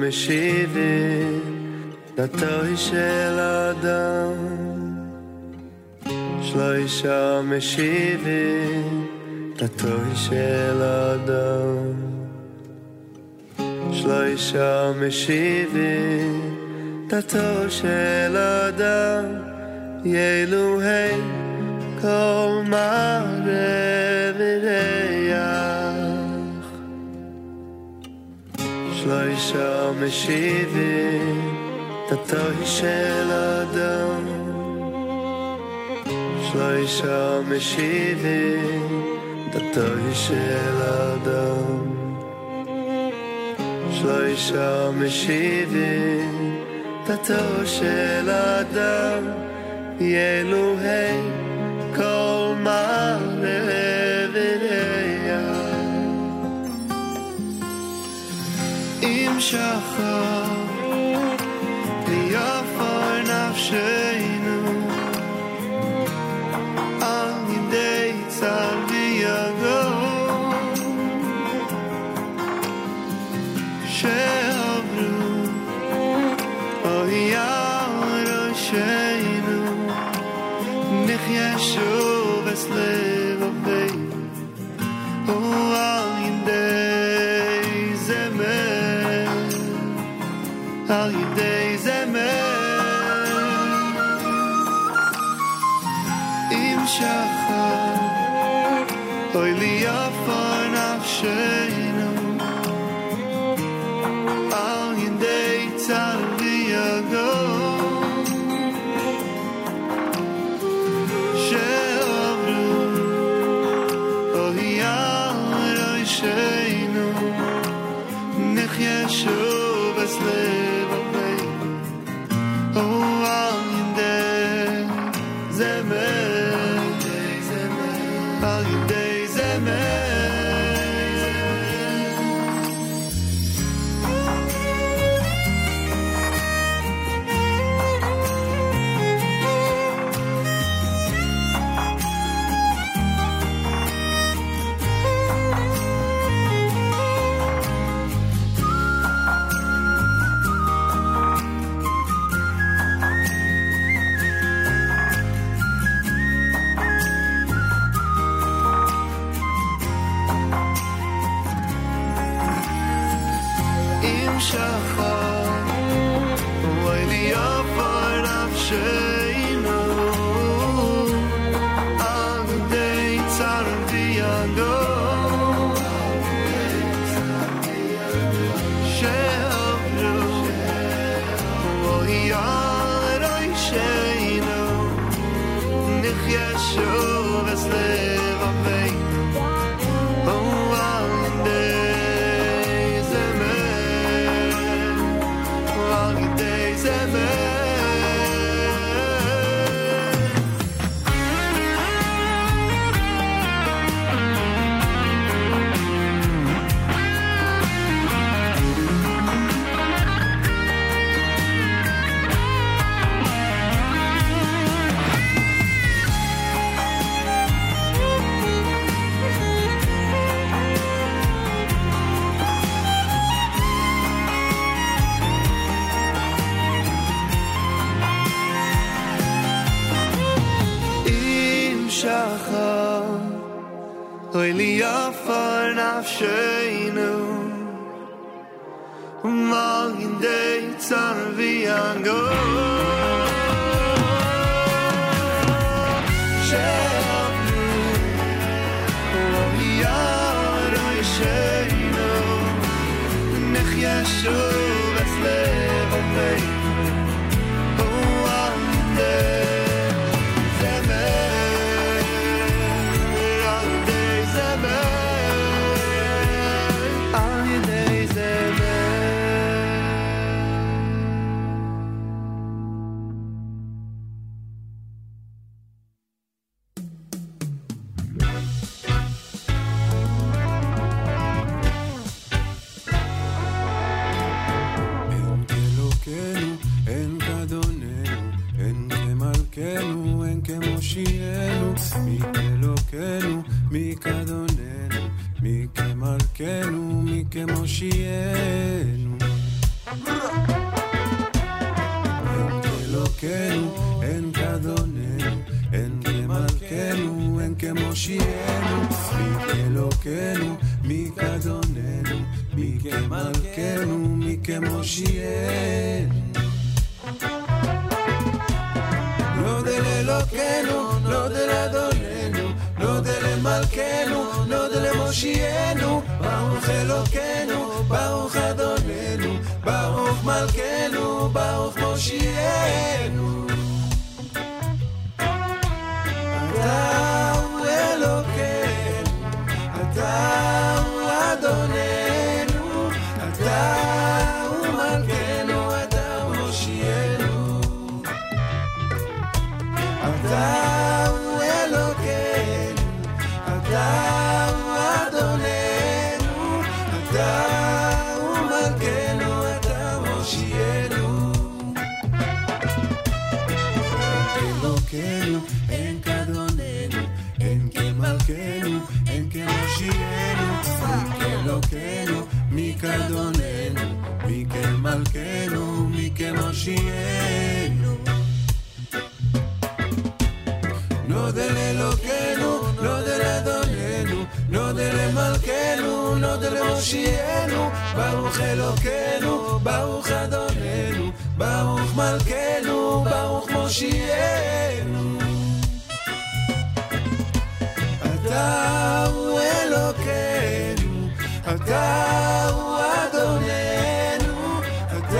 שלושה משיבים לתוי של אדם שלושה משיבים לתוי של אדם שלושה משיבים לתוי של אדם ילוהי כל מערב וריח שלושה משיבים תתוי של אדם שלושה משיבים תתוי של אדם שלושה משיבים תתוי של אדם ילוהי כל אם שחר ויעבור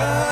run.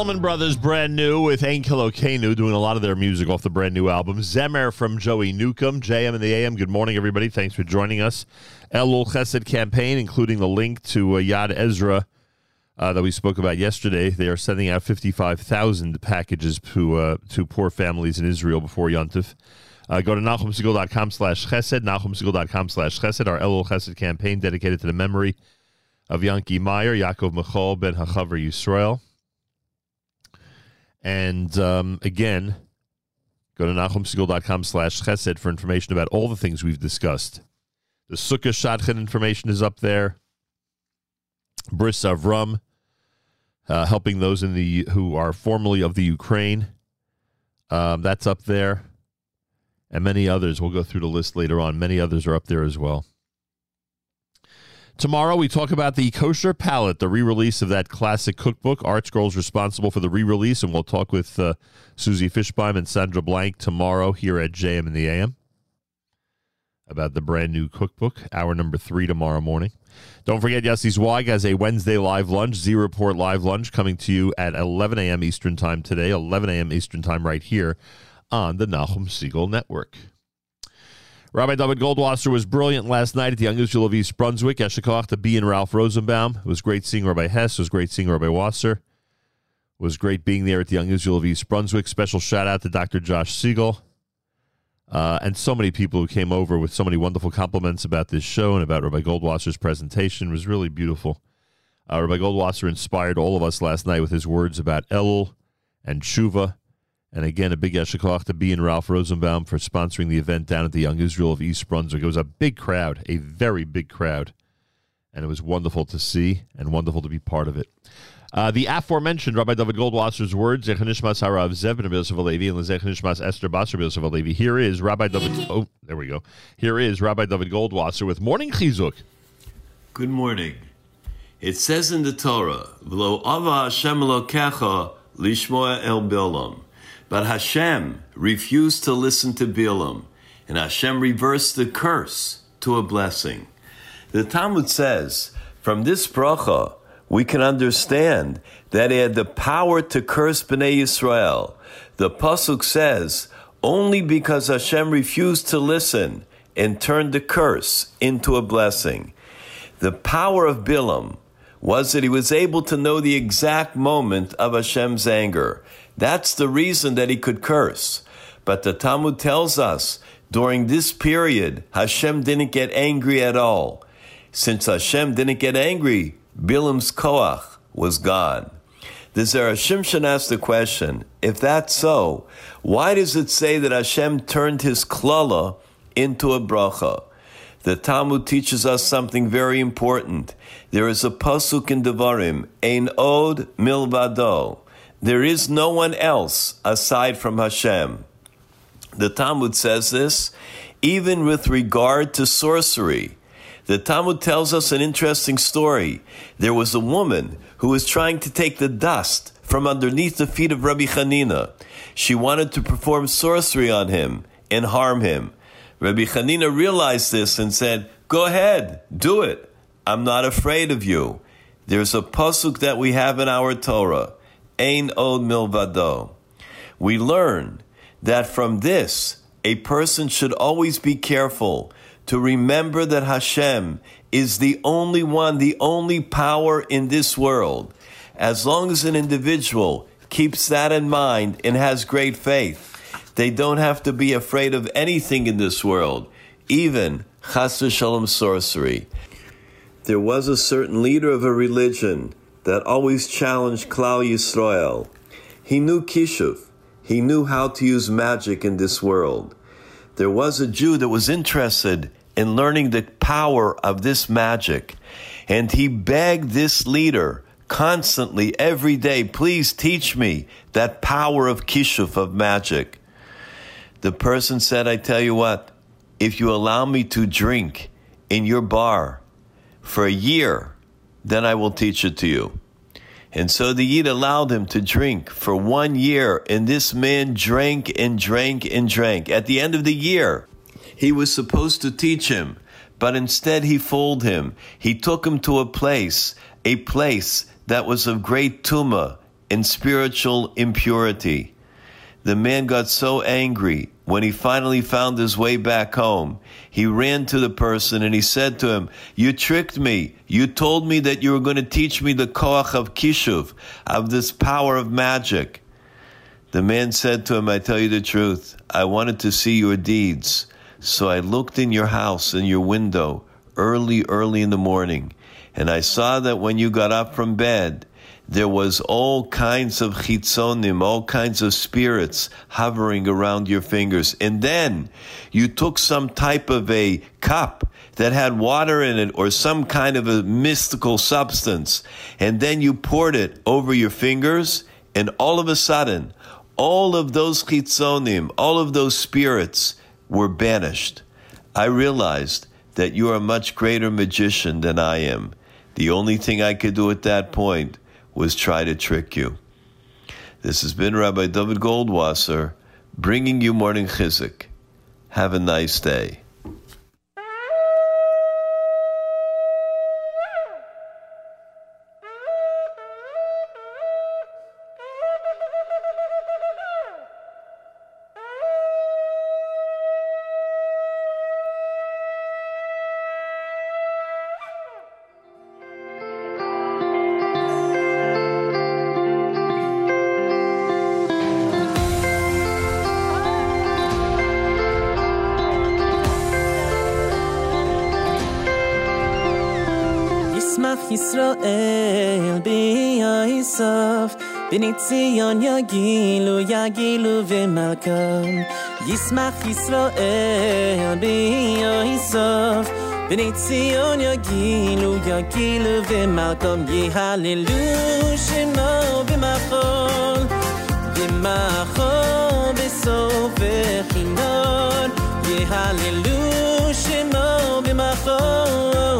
Solomon Brothers, brand new with Ain Kilokenu, doing a lot of their music off the brand new album. Zemer from Joey Newcomb, JM and the AM. Good morning, everybody. Thanks for joining us. Elul Chesed campaign, including the link to uh, Yad Ezra uh, that we spoke about yesterday. They are sending out 55,000 packages to, uh, to poor families in Israel before Yontif. Uh, go to NachumSegal.com slash chesed, NachumSegal.com slash chesed, our Elul Chesed campaign dedicated to the memory of Yanki Meyer, Yaakov Michal, Ben Hachaver Yisrael. And um, again, go to NachumSegal.com slash chesed for information about all the things we've discussed. The Sukkah Shadchan information is up there. Bris Avram, uh, helping those in the who are formerly of the Ukraine. Um, that's up there. And many others. We'll go through the list later on. Many others are up there as well. Tomorrow, we talk about the Kosher Palette, the re release of that classic cookbook. ArtScroll's responsible for the re release, and we'll talk with uh, Susie Fishbein and Sandra Blank tomorrow here at JM in the AM about the brand new cookbook. Hour number three tomorrow morning. Don't forget, Yossi Zweig has a Wednesday live lunch, Z Report live lunch, coming to you at 11 a.m. Eastern Time today, 11 a.m. Eastern Time, right here on the Nachum Segal Network. Rabbi David Goldwasser was brilliant last night at the Young Israel of East Brunswick. Eshikoch to be and Ralph Rosenbaum. It was great seeing Rabbi Hess. It was great seeing Rabbi Wasser. It was great being there at the Young Israel of East Brunswick. Special shout out to Dr. Josh Siegel. Uh, and so many people who came over with so many wonderful compliments about this show and about Rabbi Goldwasser's presentation it was really beautiful. Uh, Rabbi Goldwasser inspired all of us last night with his words about Elul and Tshuva. And again, a big eshikoch to B and Ralph Rosenbaum for sponsoring the event down at the Young Israel of East Brunswick. It was a big crowd, a very big crowd. And it was wonderful to see and wonderful to be part of it. Uh, the aforementioned Rabbi David Goldwasser's words, Zechanishmas Harav Zev ben Yosef Alevi and Zechanishmas Esther Basar Yosef Alevi. Here is Rabbi David. Oh, there we go. Here is Rabbi David Goldwasser with Morning Chizuk. Good morning. It says in the Torah, "V'lo ava Hashem lishmoa el Bilam," but Hashem refused to listen to Bilam, and Hashem reversed the curse to a blessing. The Talmud says, from this bracha, we can understand that he had the power to curse Bnei Yisrael. The pasuk says, only because Hashem refused to listen and turned the curse into a blessing. The power of Bilam was that he was able to know the exact moment of Hashem's anger. That's the reason that he could curse. But the Talmud tells us during this period, Hashem didn't get angry at all. Since Hashem didn't get angry, Bilam's koach was gone. The Zera Shimshon asked the question, if that's so, why does it say that Hashem turned his klala into a bracha? The Talmud teaches us something very important. There is a pasuk in Devarim, ein od milvado. There is no one else aside from Hashem. The Talmud says this even with regard to sorcery. The Talmud tells us an interesting story. There was a woman who was trying to take the dust from underneath the feet of Rabbi Hanina. She wanted to perform sorcery on him and harm him. Rabbi Hanina realized this and said, Go ahead, do it. I'm not afraid of you. There's a pasuk that we have in our Torah, Ein od milvado. We learn that from this, a person should always be careful to remember that Hashem is the only one, the only power in this world. As long as an individual keeps that in mind and has great faith, they don't have to be afraid of anything in this world, even chas v'shalom sorcery. There was a certain leader of a religion that always challenged Klal Yisrael. He knew Kishuv. He knew how to use magic in this world. There was a Jew that was interested in learning the power of this magic, and he begged this leader constantly, every day, please teach me that power of Kishuv, of magic. The person said, I tell you what, if you allow me to drink in your bar for a year, then I will teach it to you. And so the Yid allowed him to drink for one year, and this man drank and drank and drank. At the end of the year, he was supposed to teach him, but instead he fooled him. He took him to a place, a place that was of great tumah and spiritual impurity. The man got so angry when he finally found his way back home. He ran to the person and he said to him, You tricked me. You told me that you were going to teach me the koach of kishuv, of this power of magic. The man said to him, I tell you the truth. I wanted to see your deeds. So I looked in your house, in your window, early, early in the morning, and I saw that when you got up from bed, there was all kinds of chitzonim, all kinds of spirits hovering around your fingers. And then you took some type of a cup that had water in it or some kind of a mystical substance. And then you poured it over your fingers. And all of a sudden, all of those chitzonim, all of those spirits were banished. I realized that you are a much greater magician than I am. The only thing I could do at that point was try to trick you. This has been Rabbi David Goldwasser bringing you morning chizuk. Have a nice day. ביוסף בני ציון יגילו יגילו ומלכם ישמח ישראל ביוסף בני ציון יגילו יגילו ומלכם יהללו שמו במחול במחול בסוף וכינון יהללו שמו במחול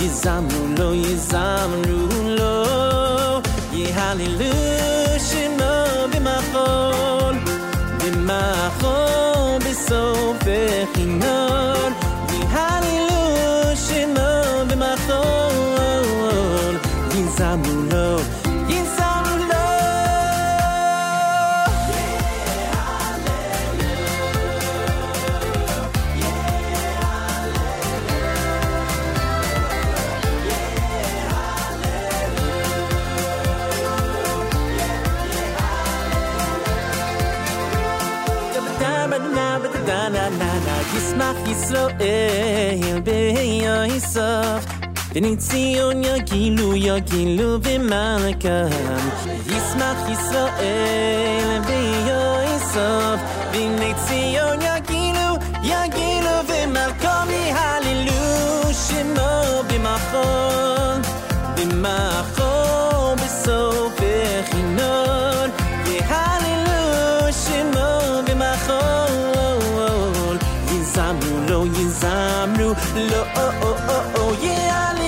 יזמרו לו יזמרו לו יהללו שמו במחול במחול בסוף Yisroel be'yasav V'nitzion yagilu yagilu v'malakam Yismach Yisroel be'yasav V'nitzion yagilu yagilu v'malakam Hallelu shemo b'machor Low, oh, oh, oh, oh, yeah.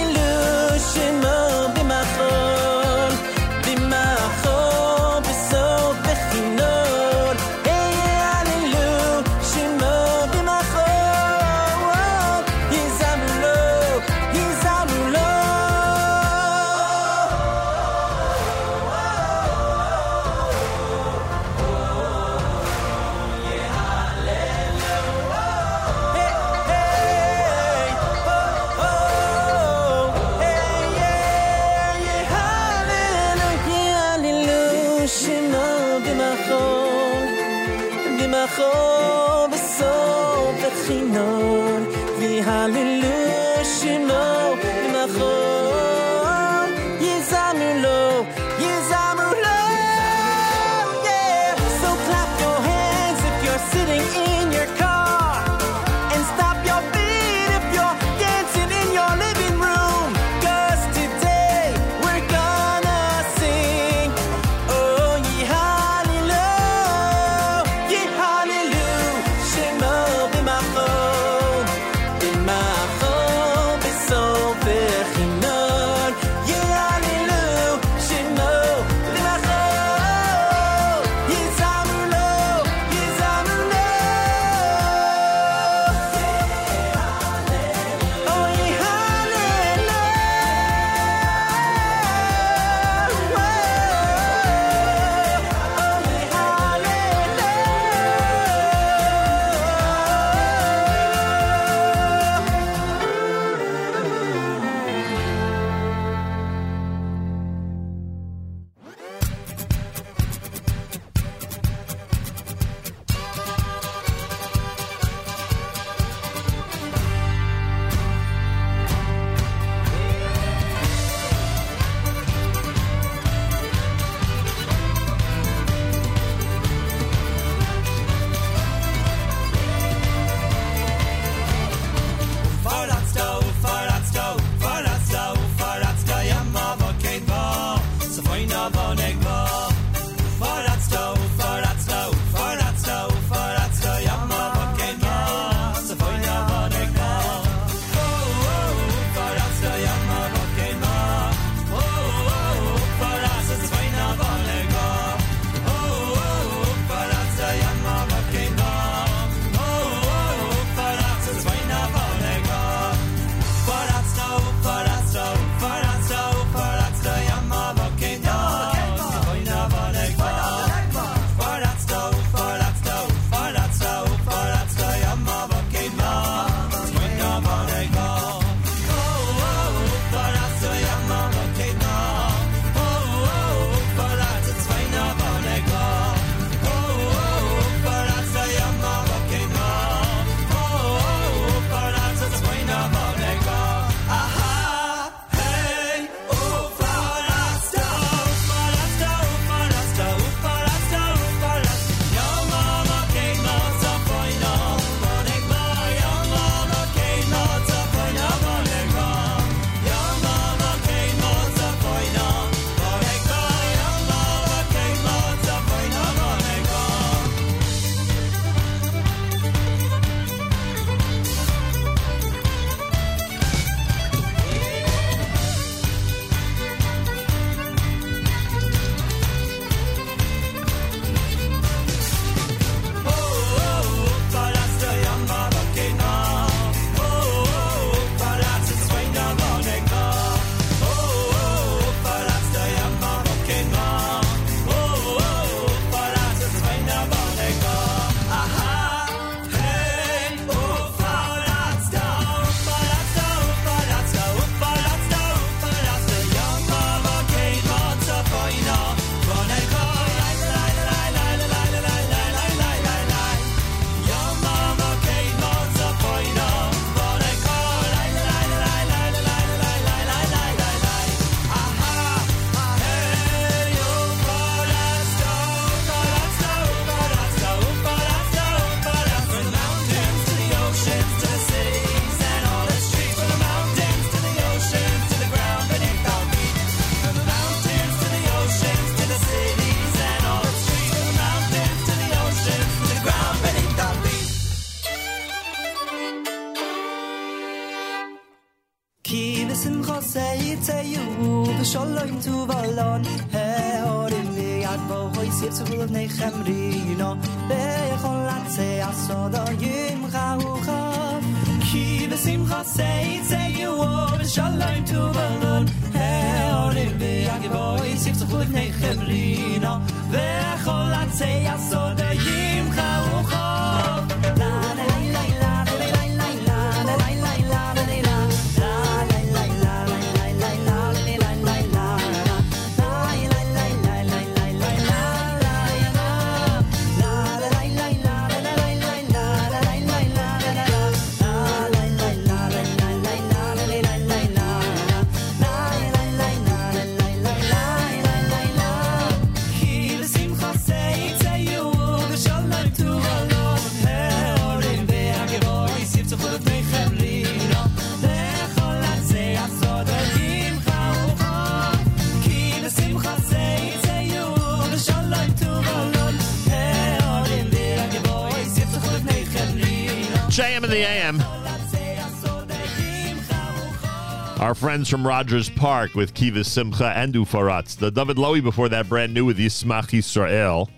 Friends from Rogers Park with Kiva Simcha and Ufaratz. The David Lowy before that, brand new with Yismach Yisrael.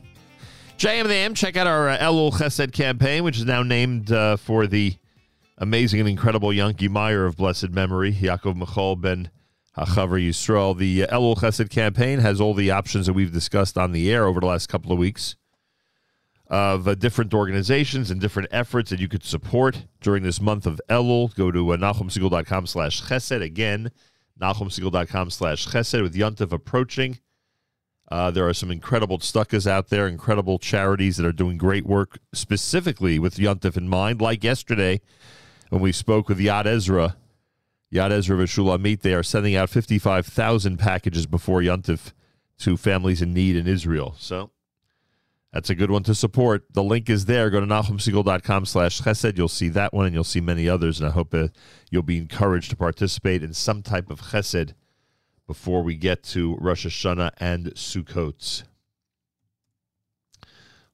JM the AM, check out our uh, Elul Chesed campaign, which is now named uh, for the amazing and incredible Yanki Meyer of blessed memory, Yaakov Michal ben Hachavar Yisrael. The uh, Elul Chesed campaign has all the options that we've discussed on the air over the last couple of weeks of uh, different organizations and different efforts that you could support during this month of Elul. Go to uh, NachumSegal.com slash chesed. Again, NachumSegal.com slash chesed with Yontif approaching. Uh, there are some incredible stuckas out there, incredible charities that are doing great work specifically with Yontif in mind. Like yesterday when we spoke with Yad Ezra, Yad Ezra Veshulamit, they are sending out 55,000 packages before Yontif to families in need in Israel. So that's a good one to support. The link is there. Go to NachumSegal.com slash chesed. You'll see that one and you'll see many others. And I hope uh, you'll be encouraged to participate in some type of chesed before we get to Rosh Hashanah and Sukkot. A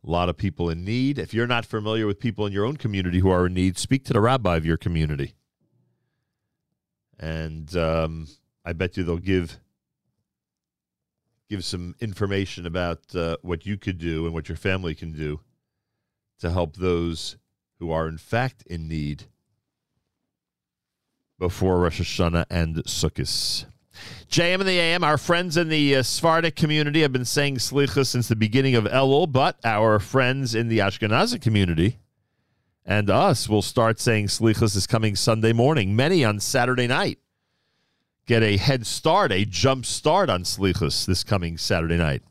lot of people in need. If you're not familiar with people in your own community who are in need, speak to the rabbi of your community. And um, I bet you they'll give give some information about uh, what you could do and what your family can do to help those who are in fact in need before Rosh Hashanah and Sukkot. JM and the AM, our friends in the uh, Sephardic community have been saying Slicha since the beginning of Elul, but our friends in the Ashkenazi community and us will start saying Slichas this coming Sunday morning. Many on Saturday night get a head start, a jump start on Slichas this coming Saturday night.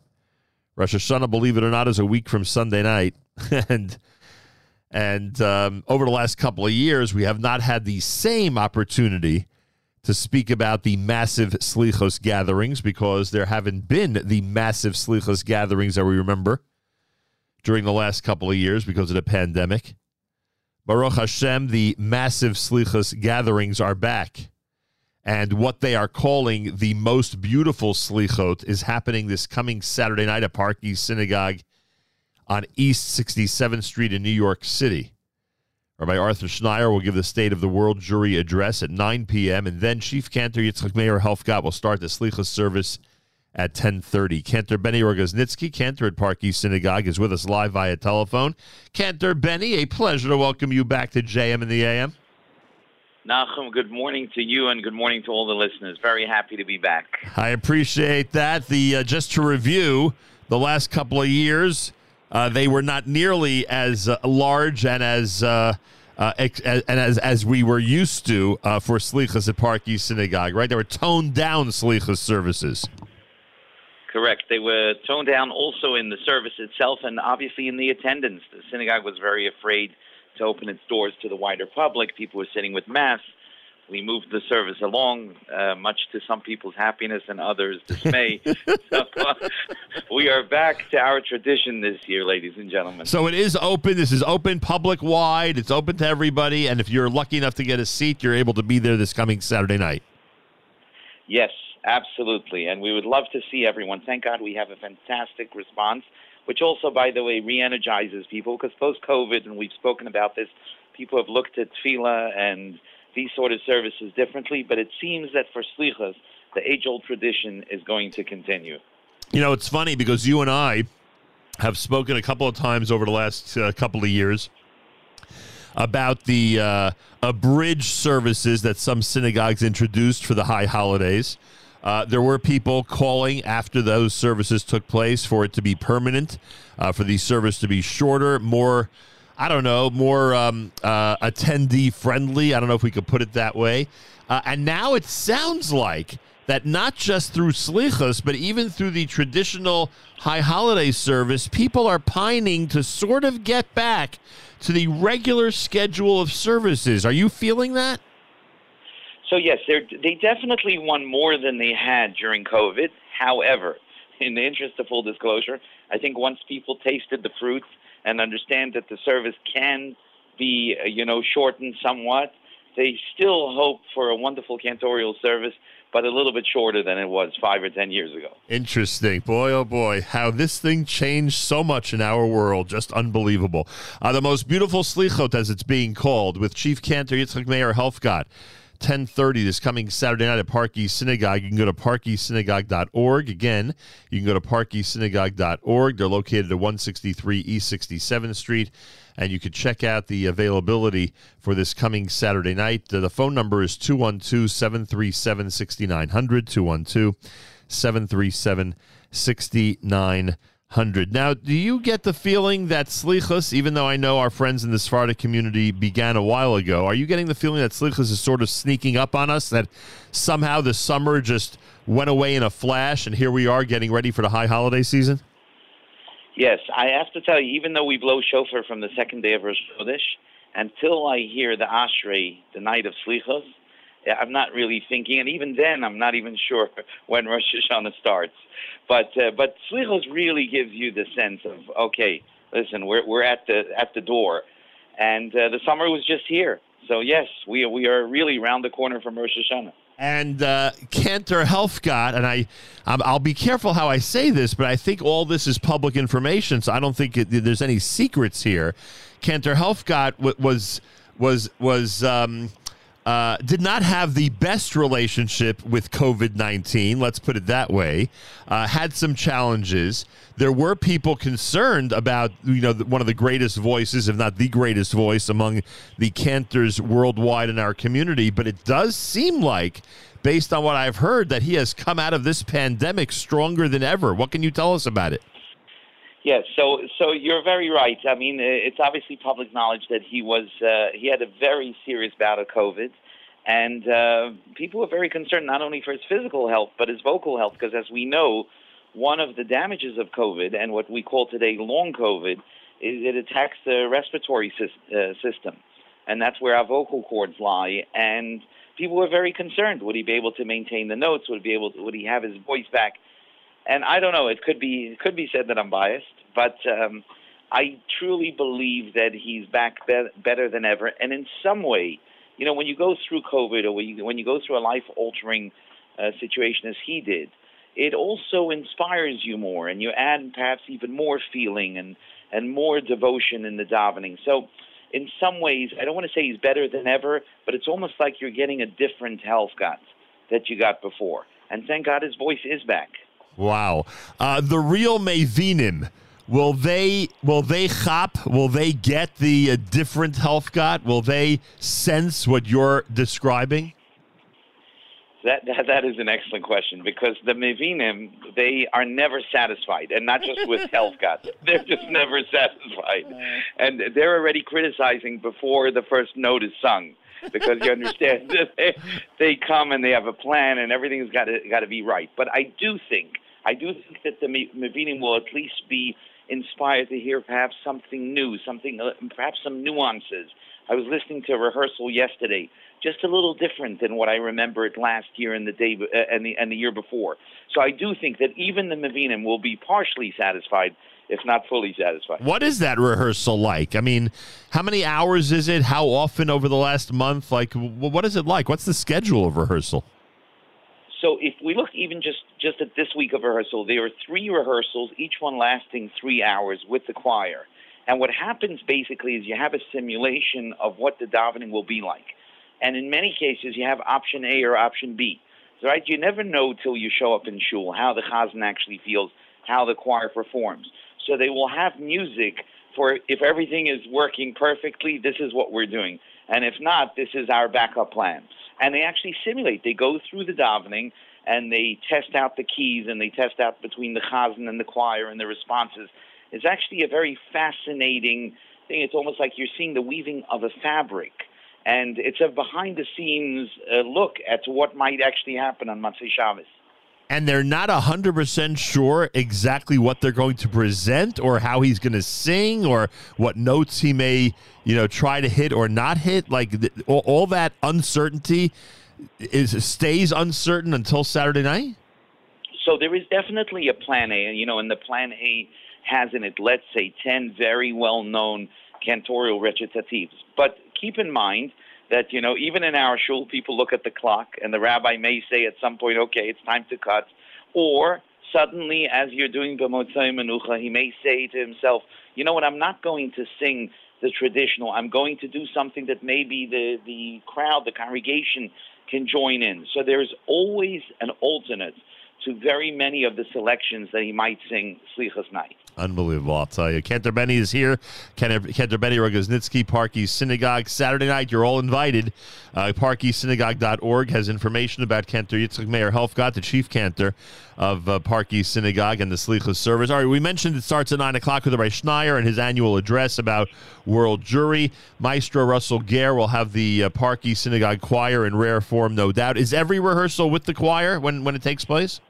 Rosh Hashanah, believe it or not, is a week from Sunday night, and and um, over the last couple of years, we have not had the same opportunity to speak about the massive Slichos gatherings because there haven't been the massive Slichos gatherings that we remember during the last couple of years because of the pandemic. Baruch Hashem, the massive Slichos gatherings are back. And what they are calling the most beautiful Slichot is happening this coming Saturday night at Park East Synagogue on East 67th Street in New York City. Rabbi Arthur Schneier will give the State of the World Jewry address at 9 p.m. And then Chief Cantor Yitzchak Meir Helfgot will start the slichot service at 10.30. Cantor Benny Rogosnitzky, Cantor at Park East Synagogue, is with us live via telephone. Cantor Benny, a pleasure to welcome you back to JM and the AM. Nachum, good morning to you and good morning to all the listeners. Very happy to be back. I appreciate that. The uh, Just to review, the last couple of years, uh, they were not nearly as uh, large and as... Uh, uh, ex- and as as we were used to uh, for slichas at Park East Synagogue, right? They were toned down slichas services. Correct. They were toned down also in the service itself and obviously in the attendance. The synagogue was very afraid to open its doors to the wider public. People were sitting with masks. We moved the service along, uh, much to some people's happiness and others' dismay. so, uh, we are back to our tradition this year, ladies and gentlemen. So it is open. This is open public wide. It's open to everybody. And if you're lucky enough to get a seat, you're able to be there this coming Saturday night. Yes, absolutely. And we would love to see everyone. Thank God we have a fantastic response, which also, by the way, re energizes people because post COVID, and we've spoken about this, people have looked at tefillah and these sort of services differently. But it seems that for slichas, the age old tradition is going to continue. You know, it's funny because you and I have spoken a couple of times over the last uh, couple of years about the uh, abridged services that some synagogues introduced for the high holidays. Uh, there were people calling after those services took place for it to be permanent, uh, for the service to be shorter, more, I don't know, more um, uh, attendee friendly. I don't know if we could put it that way. Uh, and now it sounds like that not just through slichas, but even through the traditional high holiday service, people are pining to sort of get back to the regular schedule of services. Are you feeling that? So yes, they definitely won more than they had during COVID. However, in the interest of full disclosure, I think once people tasted the fruits and understand that the service can be, uh, you know, shortened somewhat, they still hope for a wonderful cantorial service, but a little bit shorter than it was five or ten years ago. Interesting. Boy, oh boy, how this thing changed so much in our world. Just unbelievable. Uh, the most beautiful slichot, as it's being called, with Chief Cantor Yitzchak Meir Helfgot. 1030 this coming Saturday night at Park East Synagogue. You can go to parkeastsynagogue.org. Again, you can go to parkeastsynagogue.org. They're located at 163 East 67th Street. And you can check out the availability for this coming Saturday night. Uh, the phone number is 212 737 6900. 212 737 6900. Now, do you get the feeling that Slichus, even though I know our friends in the Sephardic community began a while ago, are you getting the feeling that Slichus is sort of sneaking up on us? That somehow the summer just went away in a flash and here we are getting ready for the high holiday season? Yes, I have to tell you, even though we blow shofar from the second day of Rosh Chodesh, until I hear the Ashrei, the night of Slichos, I'm not really thinking, and even then, I'm not even sure when Rosh Hashanah starts. But uh, but Slichos really gives you the sense of okay, listen, we're we're at the at the door, and uh, the summer was just here. So yes, we we are really round the corner from Rosh Hashanah. And uh, Cantor Helfgot, and I, um, I'll be careful how I say this, but I think all this is public information, so I don't think it, there's any secrets here. Cantor Helfgot w- was was was um, uh, did not have the best relationship with COVID 19, let's put it that way, uh, had some challenges. There were people concerned about, you know, one of the greatest voices, if not the greatest voice among the cantors worldwide in our community. But it does seem like, based on what I've heard, that he has come out of this pandemic stronger than ever. What can you tell us about it? Yes, so so you're very right. I mean, it's obviously public knowledge that he was uh, he had a very serious bout of COVID, and uh, people were very concerned not only for his physical health but his vocal health because, as we know, one of the damages of COVID and what we call today long COVID is it attacks the respiratory sys- uh, system, and that's where our vocal cords lie. And people were very concerned: would he be able to maintain the notes? Would he be able? To, would he have his voice back? and I don't know. It could be it could be said that I'm biased, but um, I truly believe that he's back be- better than ever. And in some way, you know, when you go through COVID or when you, when you go through a life altering uh, situation as he did, it also inspires you more, and you add perhaps even more feeling and and more devotion in the davening. So. In some ways, I don't want to say he's better than ever, but it's almost like you're getting a different Helfgot that you got before. And thank God his voice is back. Wow. Uh, the real Mavinim, will they will they chop? Will they get the uh, different Helfgot? Will they sense what you're describing? That, that that is an excellent question because the Mevinim they are never satisfied, and not just with health gods. They're just never satisfied, and they're already criticizing before the first note is sung because you understand that they, they come and they have a plan and everything's got to got to be right. But I do think I do think that the Mevinim will at least be inspired to hear perhaps something new, something uh, perhaps some nuances. I was listening to a rehearsal yesterday, just a little different than what I remembered last year and the day uh, and the and the year before. So I do think that even the Mevinim will be partially satisfied, if not fully satisfied. What is that rehearsal like? I mean, how many hours is it? How often over the last month? Like, what is it like? What's the schedule of rehearsal? So if we look even just just at this week of rehearsal, there are three rehearsals, each one lasting three hours with the choir. And what happens basically is you have a simulation of what the davening will be like. And in many cases, you have option A or option B. Right? You never know till you show up in shul how the chazan actually feels, how the choir performs. So they will have music for if everything is working perfectly, this is what we're doing. And if not, this is our backup plan. And they actually simulate. They go through the davening and they test out the keys and they test out between the chazan and the choir and the responses. It's actually a very fascinating thing. It's almost like you're seeing the weaving of a fabric. And it's a behind the scenes uh, look at what might actually happen on Matzei Shabbos. And they're not 100% sure exactly what they're going to present or how he's going to sing or what notes he may, you know, try to hit or not hit. Like all, all that uncertainty is stays uncertain until Saturday night? So there is definitely a plan A, you know, and the plan A has in it, let's say, 10 very well known cantorial recitatives. But keep in mind that, you know, even in our shul, people look at the clock and the rabbi may say at some point, okay, it's time to cut. Or suddenly, as you're doing B'motzai Menucha, he may say to himself, you know what, I'm not going to sing the traditional. I'm going to do something that maybe the, the crowd, the congregation can join in. So there's always an alternate to very many of the selections that he might sing Slichas Night. Unbelievable, I'll tell you. Cantor Benny is here. Cantor Benny Rogosnitzky, Parky Synagogue. Saturday night, you're all invited. Uh, ParkEastSynagogue.org has information about Cantor Yitzchak Meir Helfgot, the chief cantor of uh, Park East Synagogue and the Slichas service. All right, we mentioned it starts at 9 o'clock with Rabbi Schneier and his annual address about World Jewry. Maestro Russell Ger will have the uh, Park East Synagogue choir in rare form, no doubt. Is every rehearsal with the choir when, when it takes place?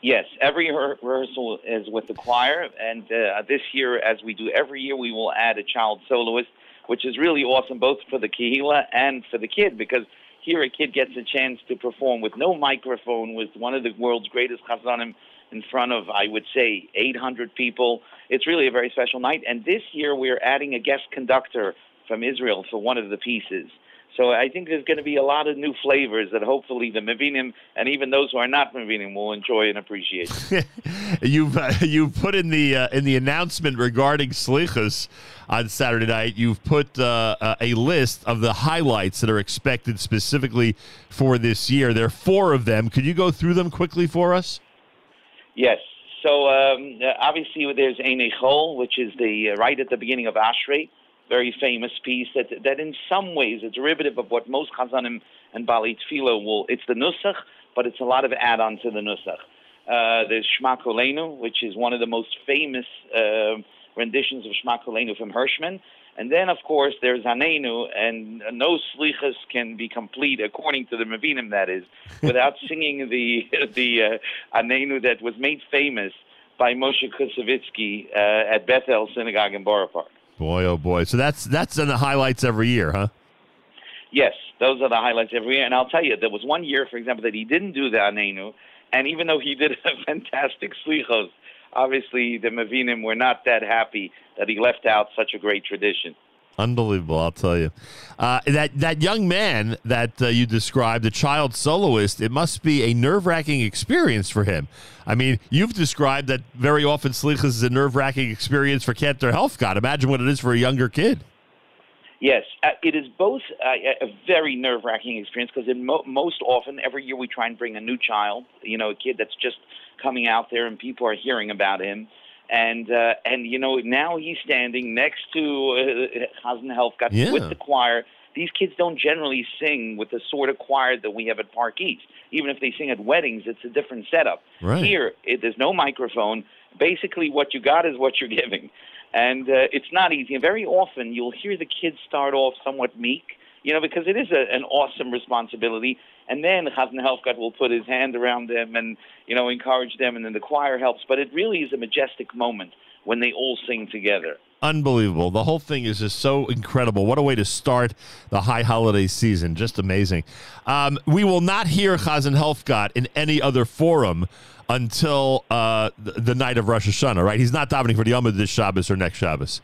Yes, every rehearsal is with the choir, and uh, this year, as we do every year, we will add a child soloist, which is really awesome both for the kehila and for the kid because here a kid gets a chance to perform with no microphone with one of the world's greatest chazanim in front of, I would say, 800 people. It's really a very special night, and this year we're adding a guest conductor from Israel for one of the pieces. So I think there's going to be a lot of new flavors that hopefully the Mavinim and even those who are not Mavinim will enjoy and appreciate. you've uh, you've put in the uh, in the announcement regarding slichas on Saturday night. You've put uh, uh, a list of the highlights that are expected specifically for this year. There are four of them. Could you go through them quickly for us? Yes. So um, obviously there's Ein Chol, which is the uh, right at the beginning of Ashrei, very famous piece that that in some ways a derivative of what most Chazanim and Bali Tfilo will. It's the Nusach, but it's a lot of add-on to the Nusach. Uh, there's Shema Kolenu, which is one of the most famous uh, renditions of Shema Kolenu from Hirschman. And then, of course, there's Anenu, and no slichas can be complete, according to the Mavinim, that is, without singing the the uh, Anenu that was made famous by Moshe Koussevitzky uh, at Bethel Synagogue in Borough Park. Boy, oh boy! So that's that's in the highlights every year, huh? Yes, those are the highlights every year. And I'll tell you, there was one year, for example, that he didn't do the Anenu, and even though he did a fantastic slichos, obviously the Mavinim were not that happy that he left out such a great tradition. Unbelievable, I'll tell you. Uh, that that young man that uh, you described, the child soloist, it must be a nerve wracking experience for him. I mean, you've described that very often Slichas is a nerve wracking experience for Cantor Helfgot. Imagine what it is for a younger kid. Yes, uh, it is both uh, a very nerve wracking experience because mo- most often, every year we try and bring a new child, you know, a kid that's just coming out there and people are hearing about him. And uh, and you know now he's standing next to uh, Helfgot Yeah. with the choir. These kids don't generally sing with the sort of choir that we have at Park East. Even if they sing at weddings, it's a different setup. Right. Here, it, there's no microphone. Basically, what you got is what you're giving, and uh, it's not easy. And very often, you'll hear the kids start off somewhat meek, you know, because it is a, an awesome responsibility. And then Chazan Helfgot will put his hand around them and, you know, encourage them, and then the choir helps. But it really is a majestic moment when they all sing together. Unbelievable. The whole thing is just so incredible. What a way to start the high holiday season. Just amazing. Um, we will not hear Chazan Helfgot in any other forum until uh, the, the night of Rosh Hashanah, right? He's not davening for the Yom this Shabbos or next Shabbos.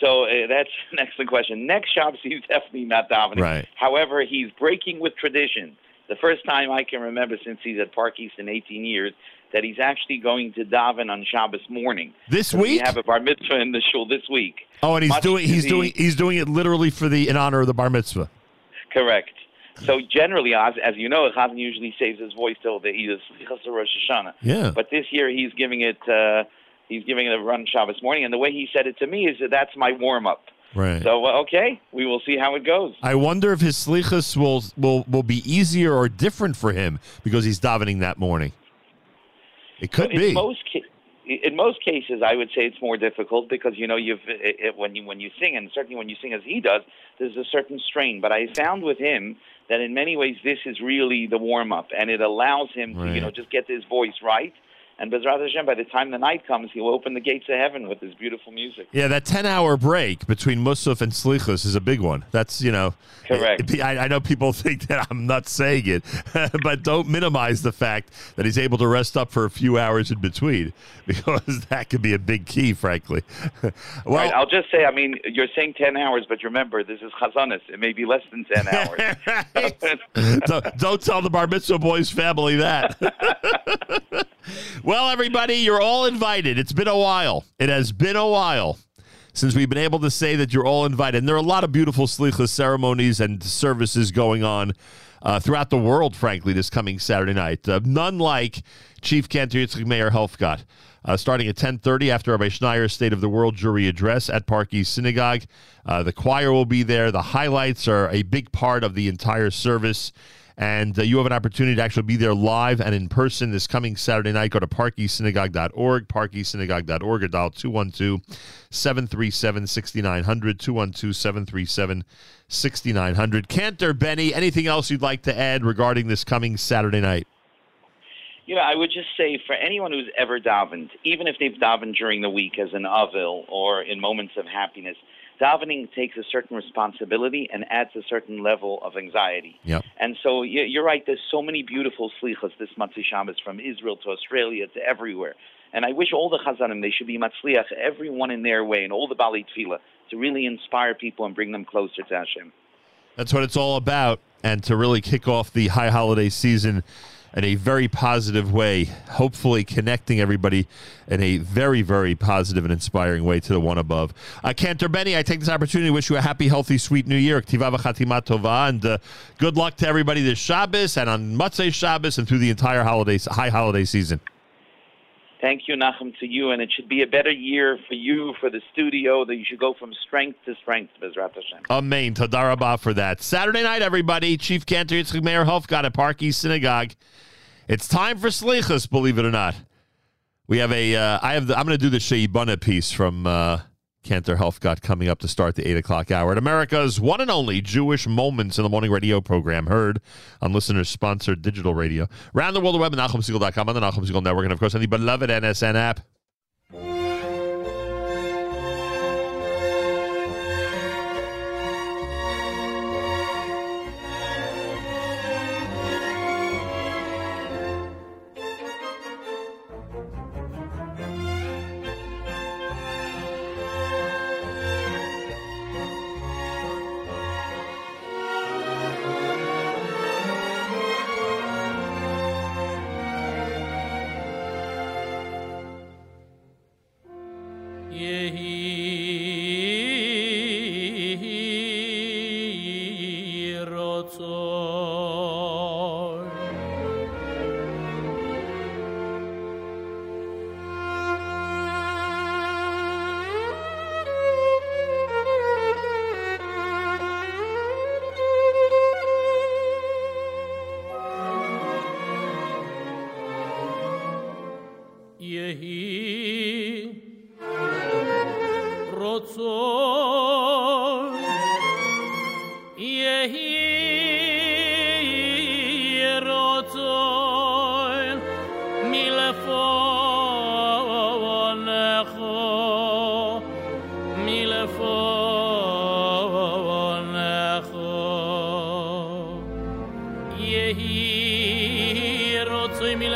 So uh, that's an excellent question. Next Shabbos, he's definitely not davening. Right. However, he's breaking with tradition. The first time I can remember since he's at Park East in 18 years that he's actually going to daven on Shabbos morning. This So We week? have a bar mitzvah in the shul this week. Oh, and he's Much doing he's the- doing he's doing it literally for the in honor of the bar mitzvah. Correct. So generally, as, as you know, Chazan usually saves his voice till the either Slichas or Rosh Hashanah. Yeah. But this year he's giving it uh, he's giving it a run Shabbos morning, and the way he said it to me is that that's my warm up. Right. So uh, okay, we will see how it goes. I wonder if his slichas will will will be easier or different for him because he's davening that morning. It could in be. most ca- in most cases, I would say it's more difficult because you know you've it, it, when you when you sing, and certainly when you sing as he does, there's a certain strain. But I found with him that in many ways this is really the warm up, and it allows him to you know just get his voice right. And Bezrat Hashem, by the time the night comes, he'll open the gates of heaven with his beautiful music. Yeah, that ten-hour break between Musaf and Slichas is a big one. That's you know, Correct. I, I know people think that I'm not saying it, but don't minimize the fact that he's able to rest up for a few hours in between because that could be a big key, frankly. well, right, I'll just say, I mean, you're saying 10 hours, but remember, this is Chazanis. It may be less than 10 hours. don't, don't tell the Bar Mitzvah Boys family that. Well, everybody, you're all invited. It's been a while. It has been a while since we've been able to say that you're all invited. And there are a lot of beautiful slichas ceremonies and services going on uh, throughout the world, frankly, this coming Saturday night. Uh, none like Chief Cantor Yitzchak Meir Helfgot. Uh, starting at 10.30 after Rabbi Schneier's State of the World Jewry address at Park East Synagogue. Uh, the choir will be there. The highlights are a big part of the entire service. And uh, you have an opportunity to actually be there live and in person this coming Saturday night. Go to parkeastsynagogue.org, parkeastsynagogue.org, or dial 212 737 6900, 212 737 6900. Cantor, Benny, anything else you'd like to add regarding this coming Saturday night? You know, I would just say for anyone who's ever davened, even if they've davened during the week as an avel or in moments of happiness, davening takes a certain responsibility and adds a certain level of anxiety. Yep. And so you- you're right. There's so many beautiful slichas this Motzei Shabbos from Israel to Australia to everywhere. And I wish all the Chazanim they should be matzliach, everyone in their way, and all the Baalei Tefillah to really inspire people and bring them closer to Hashem. That's what it's all about. And to really kick off the high holiday season in a very positive way, hopefully connecting everybody in a very, very positive and inspiring way to the one above. Uh, Cantor Benny, I take this opportunity to wish you a happy, healthy, sweet new year. And uh, good luck to everybody this Shabbos and on Motzei Shabbos and through the entire holiday, high holiday season. Thank you, Nachum, to you, and it should be a better year for you, for the studio, that you should go from strength to strength, Bezrat Hashem. Amen. Tadarabah for that. Saturday night, everybody. Chief Cantor Yitzchak Meir Helfgot at Park East Synagogue. It's time for Slichas, believe it or not. We have a, uh, I have the, I'm going to do the Shei Bana piece from uh, Cantor Helfgot coming up to start the 8 o'clock hour at America's one and only Jewish Moments in the Morning radio program, heard on listeners sponsored digital radio. Around the world, the web at NachumSegal.com on the Nachum Segal Network, and of course, on the beloved NSN app.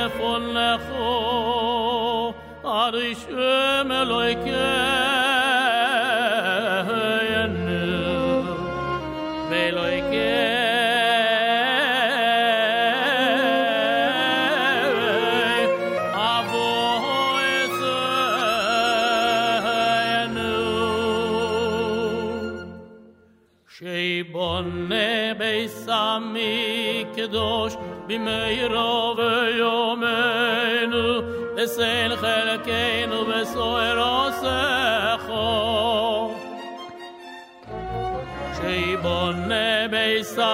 רצון מלפונך הרשם אלוהיכנו ואלוהיקי אבויסנו שיבונה ביס המקדוש במהירו so erose kho Shei bon ne beisa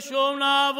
show Shomna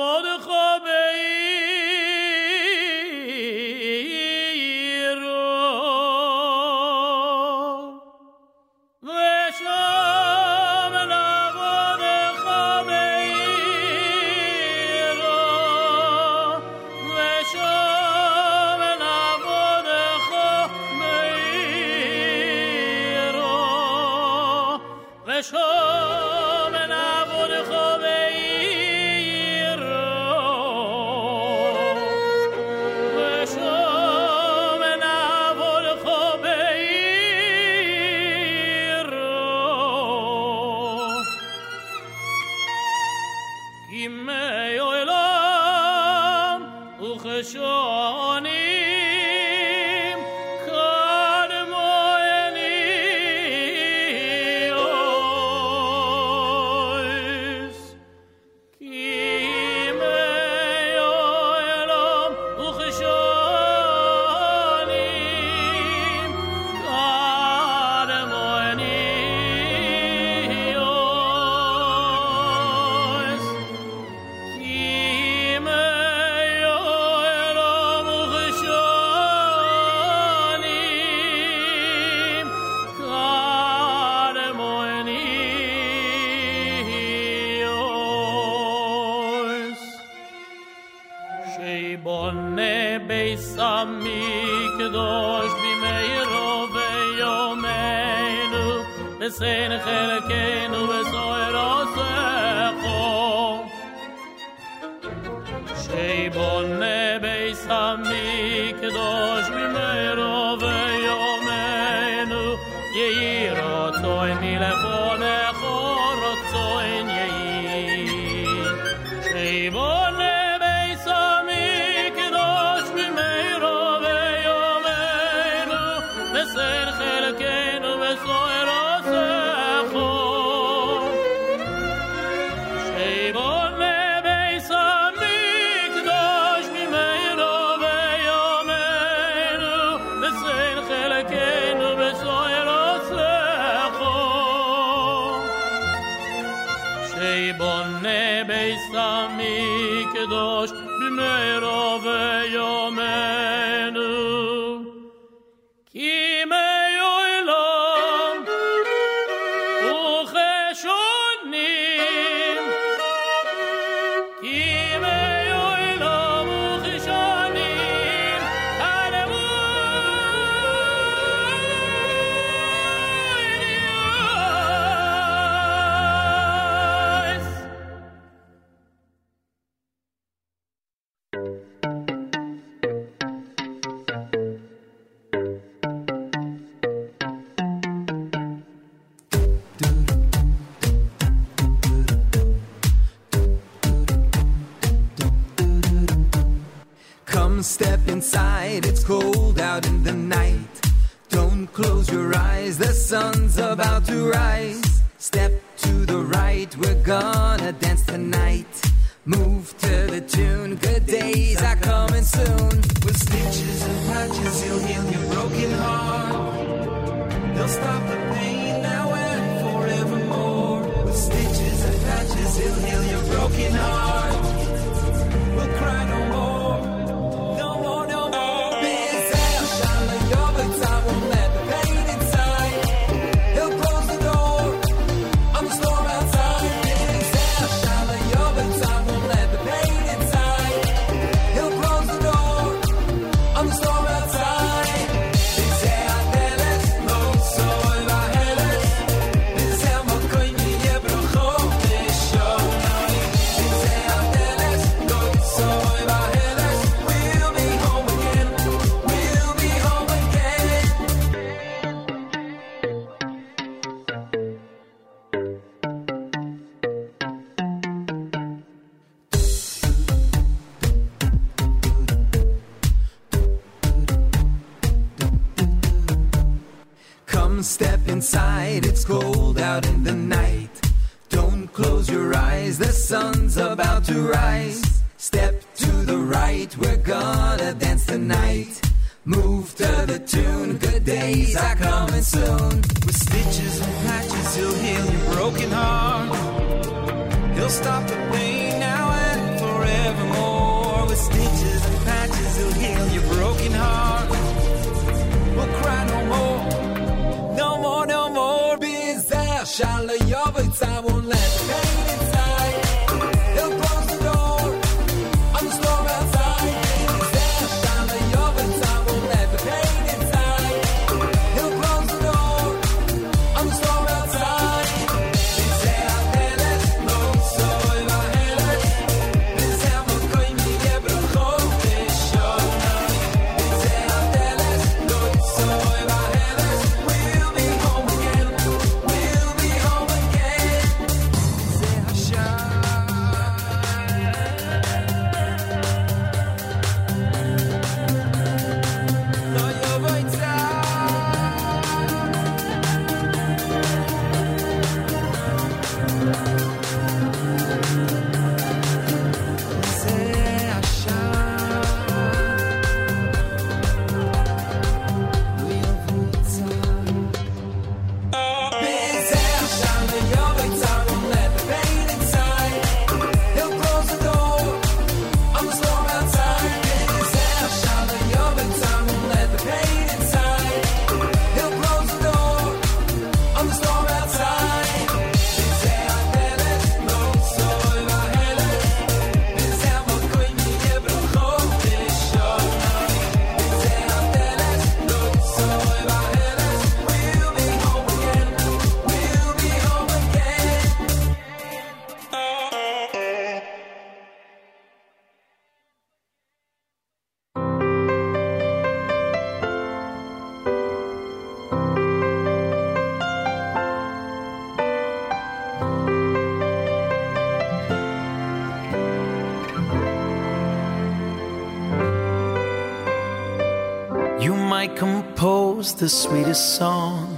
knows the sweetest song.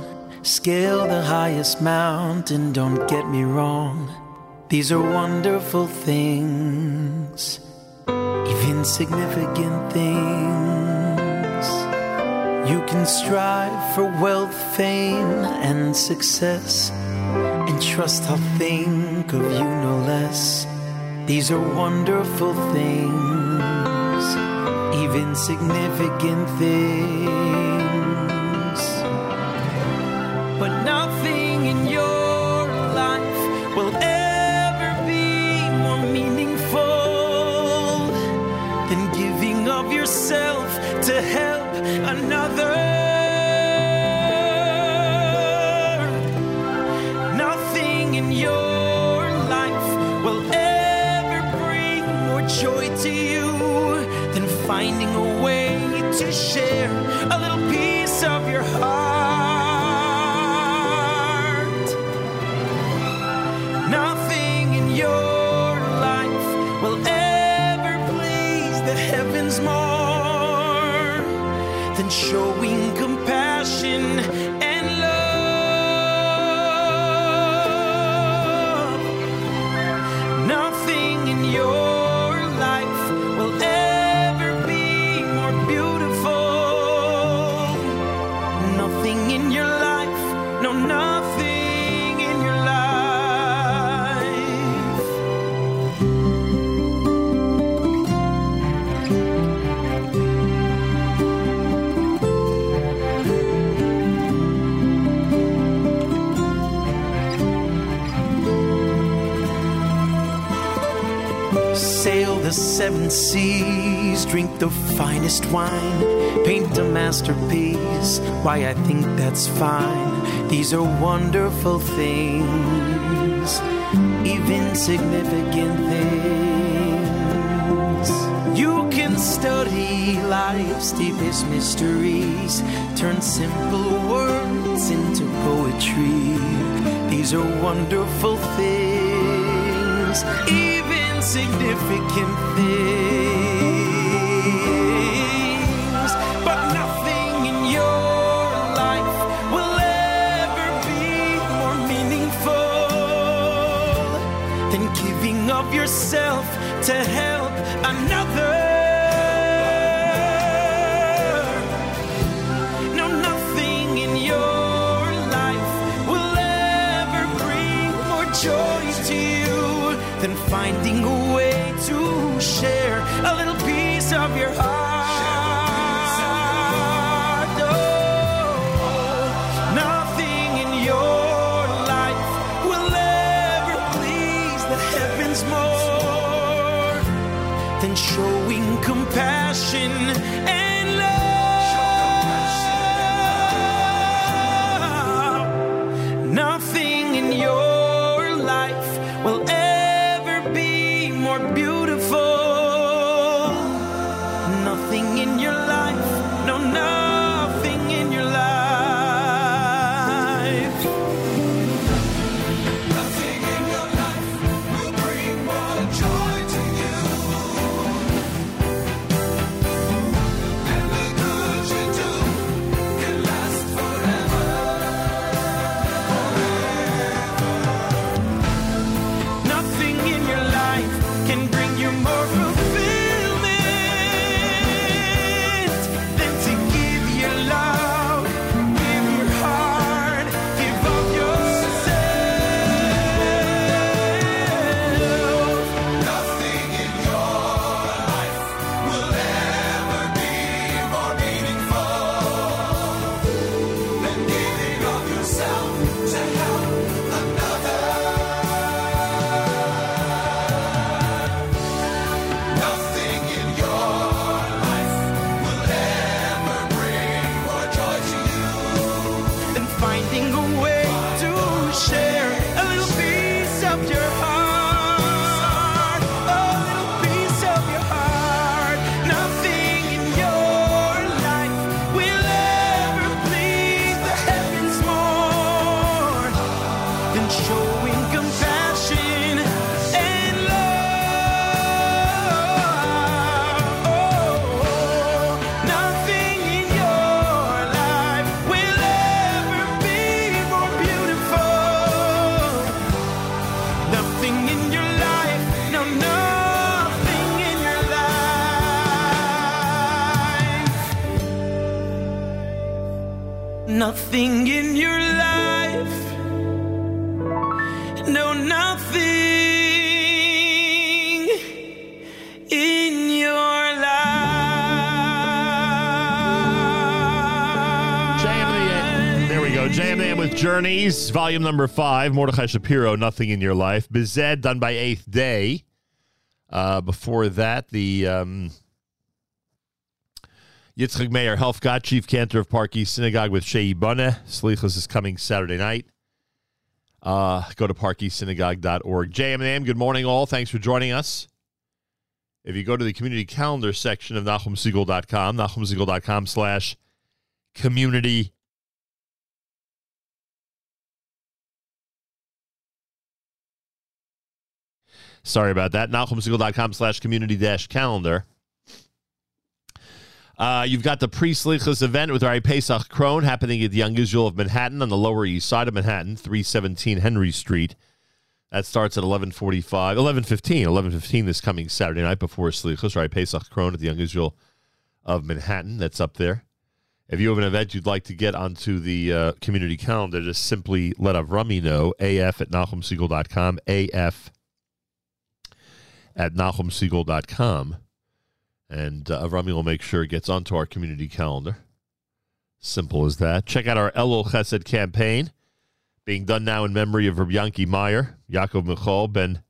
Scale the highest mountain, don't get me wrong. These are wonderful things, even significant things. You can strive for wealth, fame, and success, and trust I'll think of you no less. These are wonderful things, even significant things. seven seas, drink the finest wine, paint a masterpiece. Why, I think that's fine. These are wonderful things, even significant things. You can study life's deepest mysteries, turn simple words into poetry. These are wonderful things insignificant things, but nothing in your life will ever be more meaningful than giving of yourself to help another. finding Volume number five. Mordechai Shapiro, Nothing in Your Life. Bized, done by Eighth Day. Uh, before that, the um, Yitzchak Meir Helfgot, Chief Cantor of Park East Synagogue with Shei Bana. Slichas is coming Saturday night. Uh, go to parkeastsynagogue.org. JMM, good morning, all. Thanks for joining us. If you go to the community calendar section of NachumSegal.com, NachumSegal.com slash community Sorry about that. NachumSegal.com slash community dash calendar. Uh, you've got the pre-Slichas event with our Pesach Krohn happening at the Young Israel of Manhattan on the Lower East Side of Manhattan, 317 Henry Street. That starts at 1145, 1115, 1115 this coming Saturday night before Slichas, right? Pesach Krohn at the Young Israel of Manhattan. That's up there. If you have an event you'd like to get onto the uh, community calendar, just simply let Avrami know, af at NachumSegal.com, af at NachumSegal.com. And uh, will make sure it gets onto our community calendar. Simple as that. Check out our Elul Chesed campaign being done now in memory of Rabbi Yanki Meyer, Yaakov Michal, Ben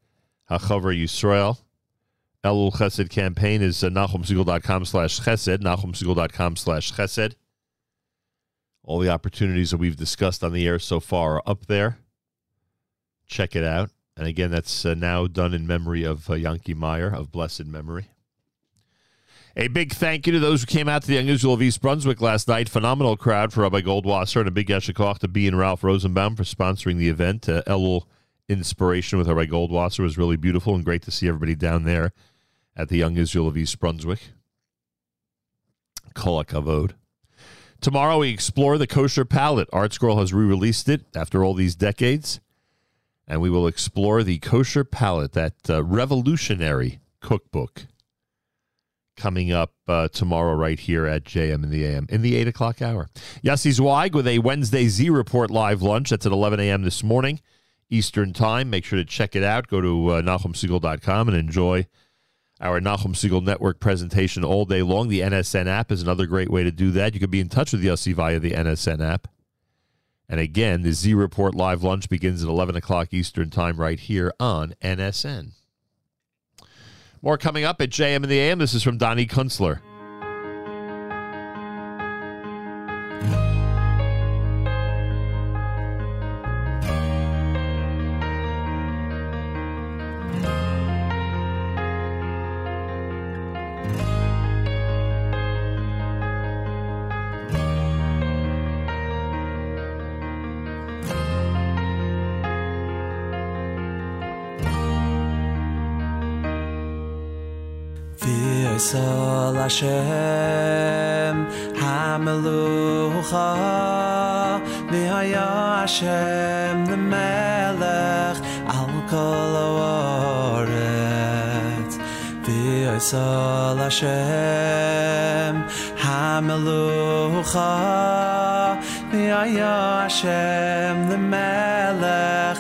Hachavar Yisrael. Elul Chesed campaign is uh, NachumSegal.com slash Chesed, NachumSegal.com slash Chesed. All the opportunities that we've discussed on the air so far are up there. Check it out. And again, that's uh, now done in memory of uh, Yanki Meyer of blessed memory. A big thank you to those who came out to the Israel of East Brunswick last night. Phenomenal crowd for Rabbi Goldwasser and a big yeshikoch to B and Ralph Rosenbaum for sponsoring the event. Uh, Elul Inspiration with Rabbi Goldwasser was really beautiful and great to see everybody down there at the Young Israel of East Brunswick. Kol HaKavod. Tomorrow we explore the kosher palate. Art Scroll has re-released it after all these decades and we will explore the kosher palate, that uh, revolutionary cookbook, coming up uh, tomorrow right here at JM in the AM in the 8 o'clock hour. Yossi Zweig with a Wednesday Z Report live lunch. That's at 11 a.m. this morning, Eastern Time. Make sure to check it out. Go to uh, NachumSegal.com and enjoy our Nachum Segal Network presentation all day long. The NSN app is another great way to do that. You can be in touch with Yossi via the NSN app. And again, the Z Report live lunch begins at 11 o'clock Eastern Time right here on NSN. More coming up at JM in the AM. This is from Donnie Kunstler. Hashem HaMelucha V'haya Hashem the Melech Al kol ha'aretz. V'yisol Hashem HaMelucha V'haya Hashem the Melech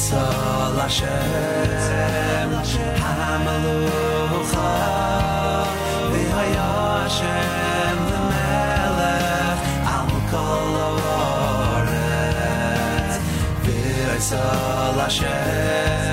Yisrael Hashem HaMelucha V'haya Hashem L'melech Al kol V'yisrael Hashem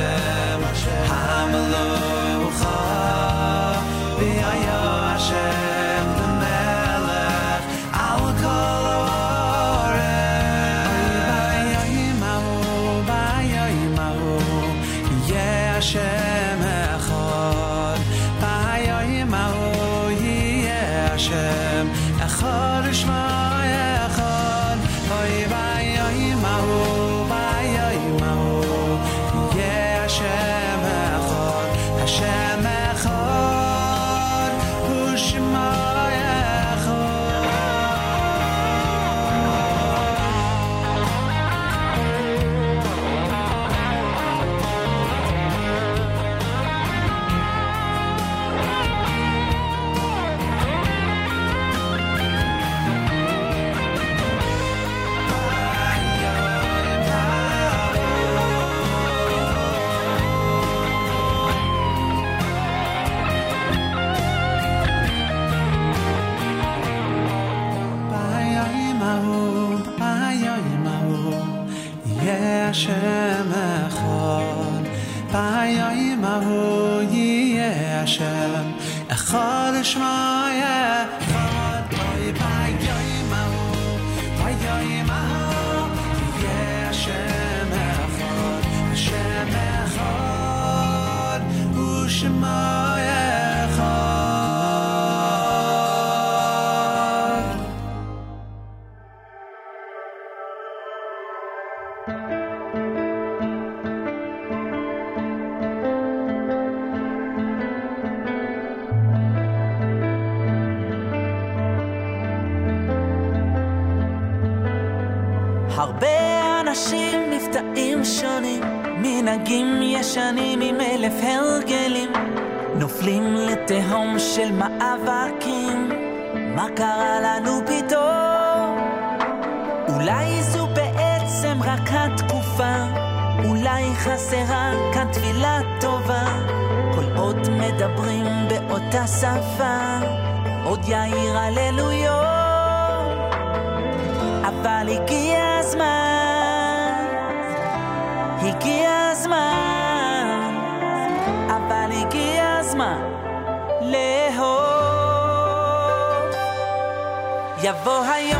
我还有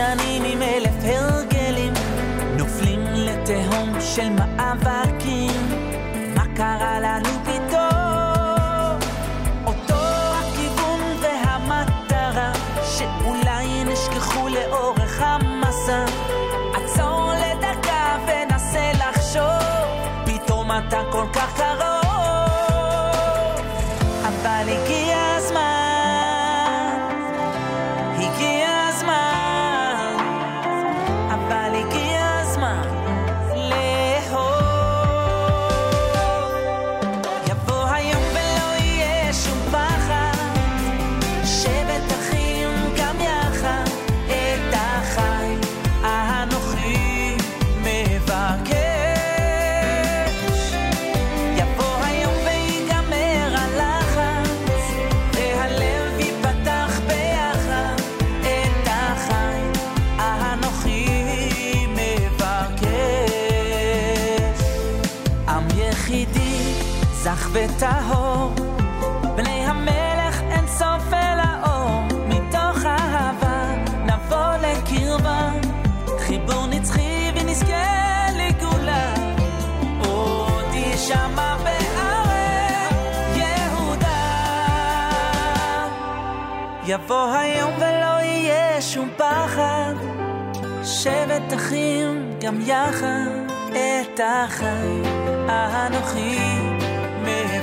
sunny וטהור, בני המלך אין סוף אל האור, מתוך אהבה נבוא לקרבה, חיבור נצחי ונזכה לגאולה, עוד תשמע בערי יהודה. יבוא היום ולא יהיה שום פחד, שבט אחים גם יחד את החיים אנוכי.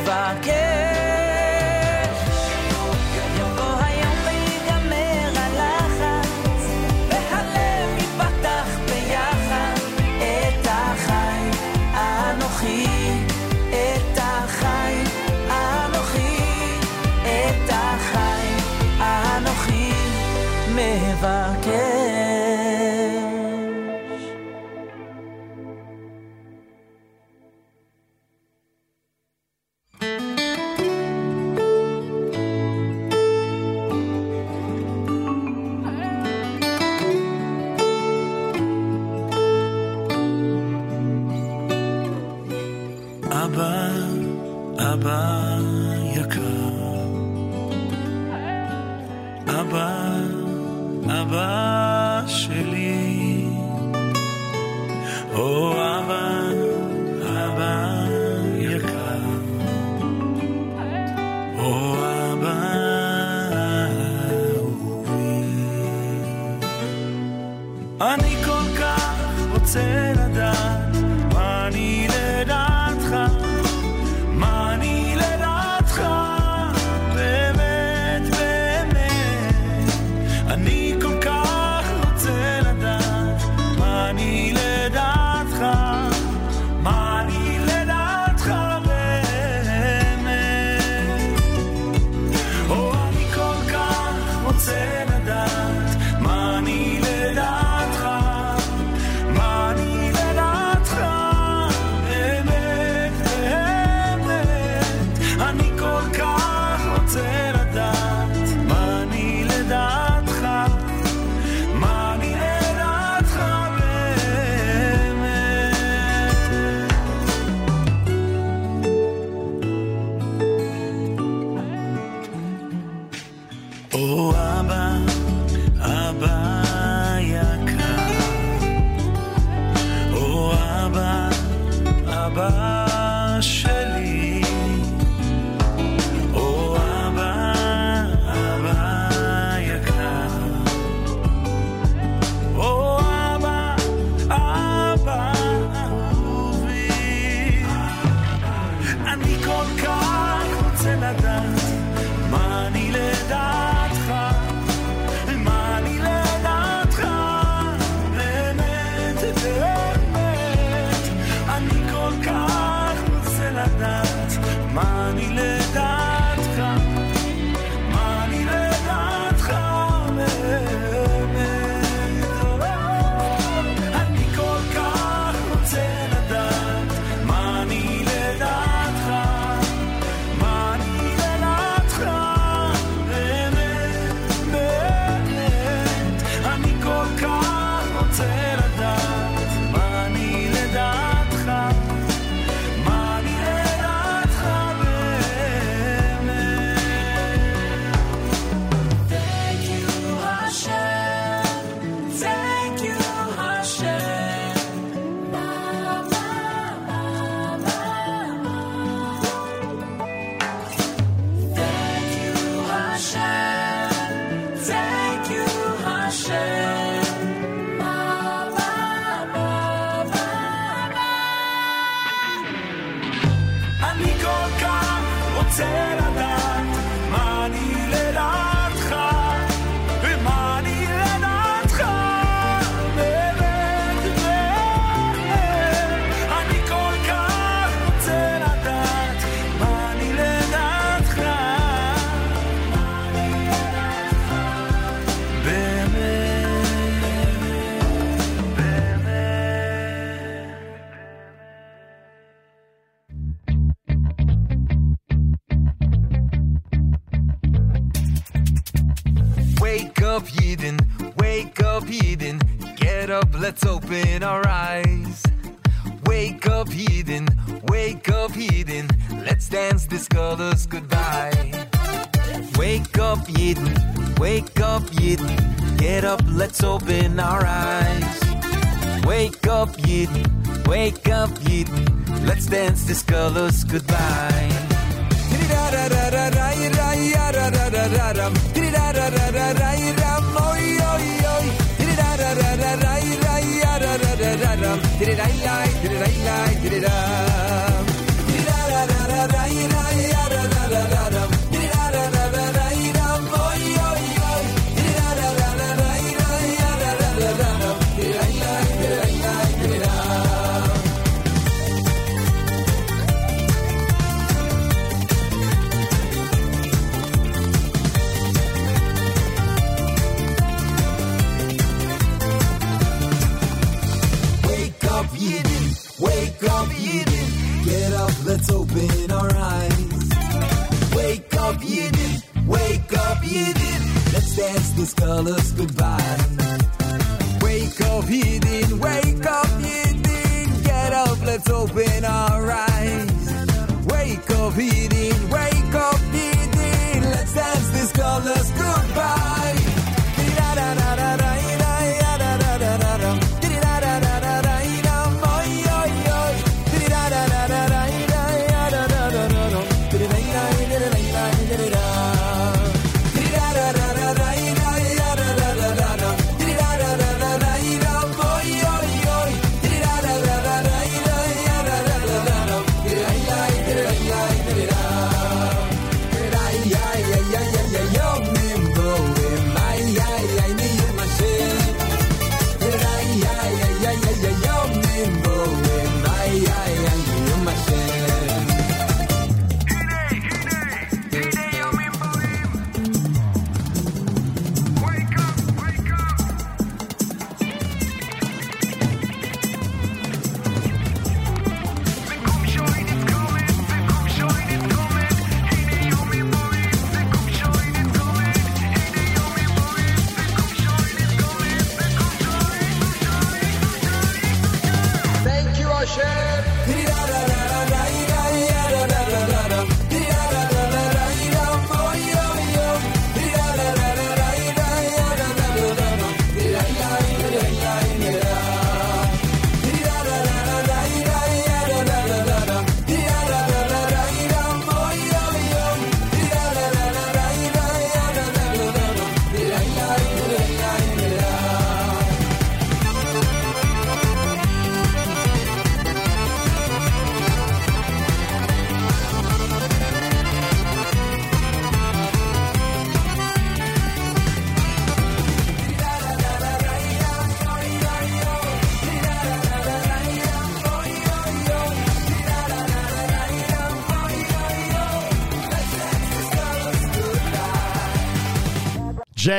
מבקש. יבוא היום ויגמר הלחץ, והלב ייפתח ביחד. את החי אנוכי, את החי אנוכי, את החי אנוכי מבקש.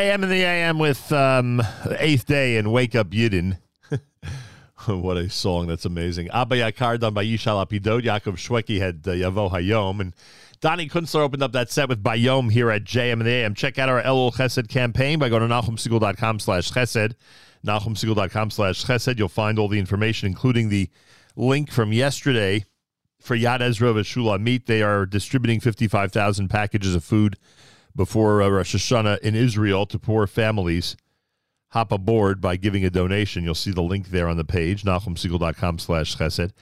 JM in the AM with um, Eighth Day and Wake Up Yidden. what a song. That's amazing. Abba Yakar done by Yishai Lapidot. Yaakov Shweki had uh, Yavo Hayom. And Donnie Kunstler opened up that set with Bayom here at JM in the AM. Check out our Elul Chesed campaign by going to NachumSegal.com slash Chesed. NachumSegal.com slash Chesed. You'll find all the information, including the link from yesterday for Yad Ezra V'Shulamit. They are distributing 55,000 packages of food before uh, Rosh Hashanah in Israel to poor families. Hop aboard by giving a donation. You'll see the link there on the page, nachumsegal.com slash chesed.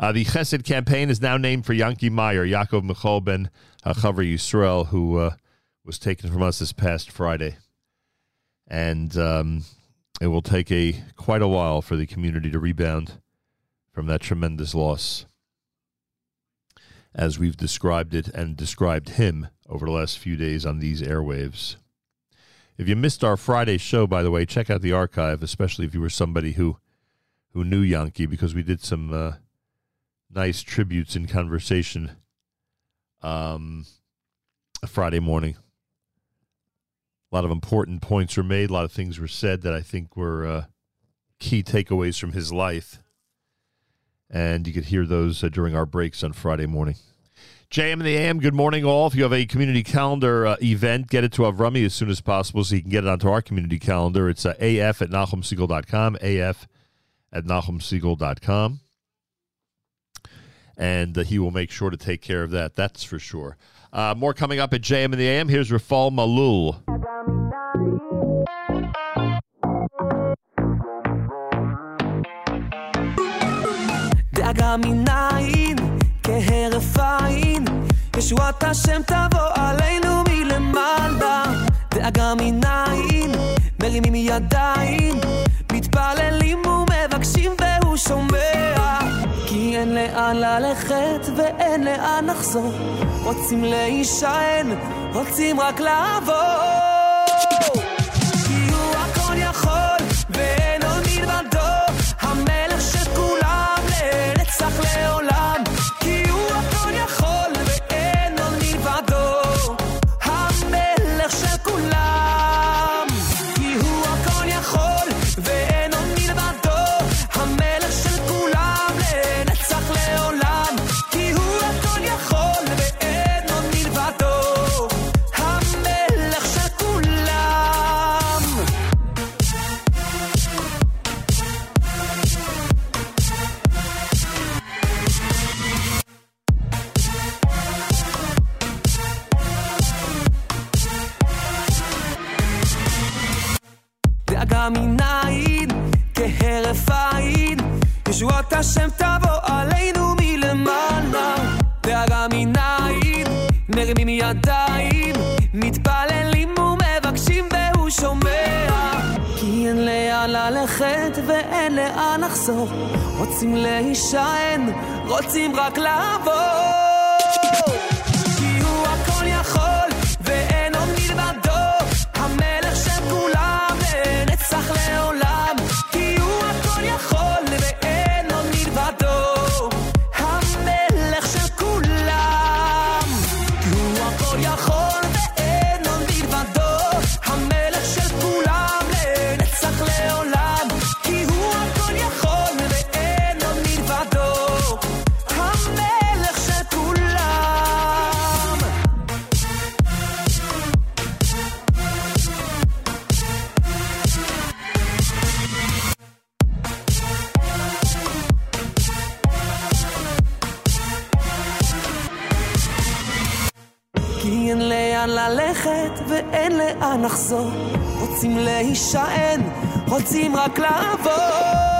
Uh, the chesed campaign is now named for Yanki Meyer, Yaakov Michal ben Chavar Yisrael, who uh, was taken from us this past Friday. And um, it will take a quite a while for the community to rebound from that tremendous loss as we've described it and described him over the last few days on these airwaves. If you missed our Friday show, by the way, check out the archive, especially if you were somebody who who knew Yanki, because we did some uh, nice tributes in conversation um, Friday morning. A lot of important points were made. A lot of things were said that I think were uh, key takeaways from his life. And you could hear those uh, during our breaks on Friday morning. JM in the AM, good morning, all. If you have a community calendar uh, event, get it to Avrami as soon as possible so you can get it onto our community calendar. It's uh, af at nachumsegal.com, af at nachumsegal.com. And uh, he will make sure to take care of that, that's for sure. Uh, more coming up at JM in the AM. Here's Rafal Malul. כהרף עין, ישועת השם תבוא עלינו מלמעלה. דאגה מנין, מרימים ידיים, מתפללים ומבקשים והוא שומע. כי אין לאן ללכת ואין לאן לחזור, רוצים להישען, רוצים רק לעבור. כהרף עין, ישועת השם תבוא עלינו מלמעלה. דאגה מנין, מרימים ידיים, מתפללים ומבקשים והוא שומע. כי אין לאן ללכת ואין לאן לחזור, רוצים להישען, רוצים רק לעבור. לאן לחזור. רוצים להישען, רוצים רק לעבור.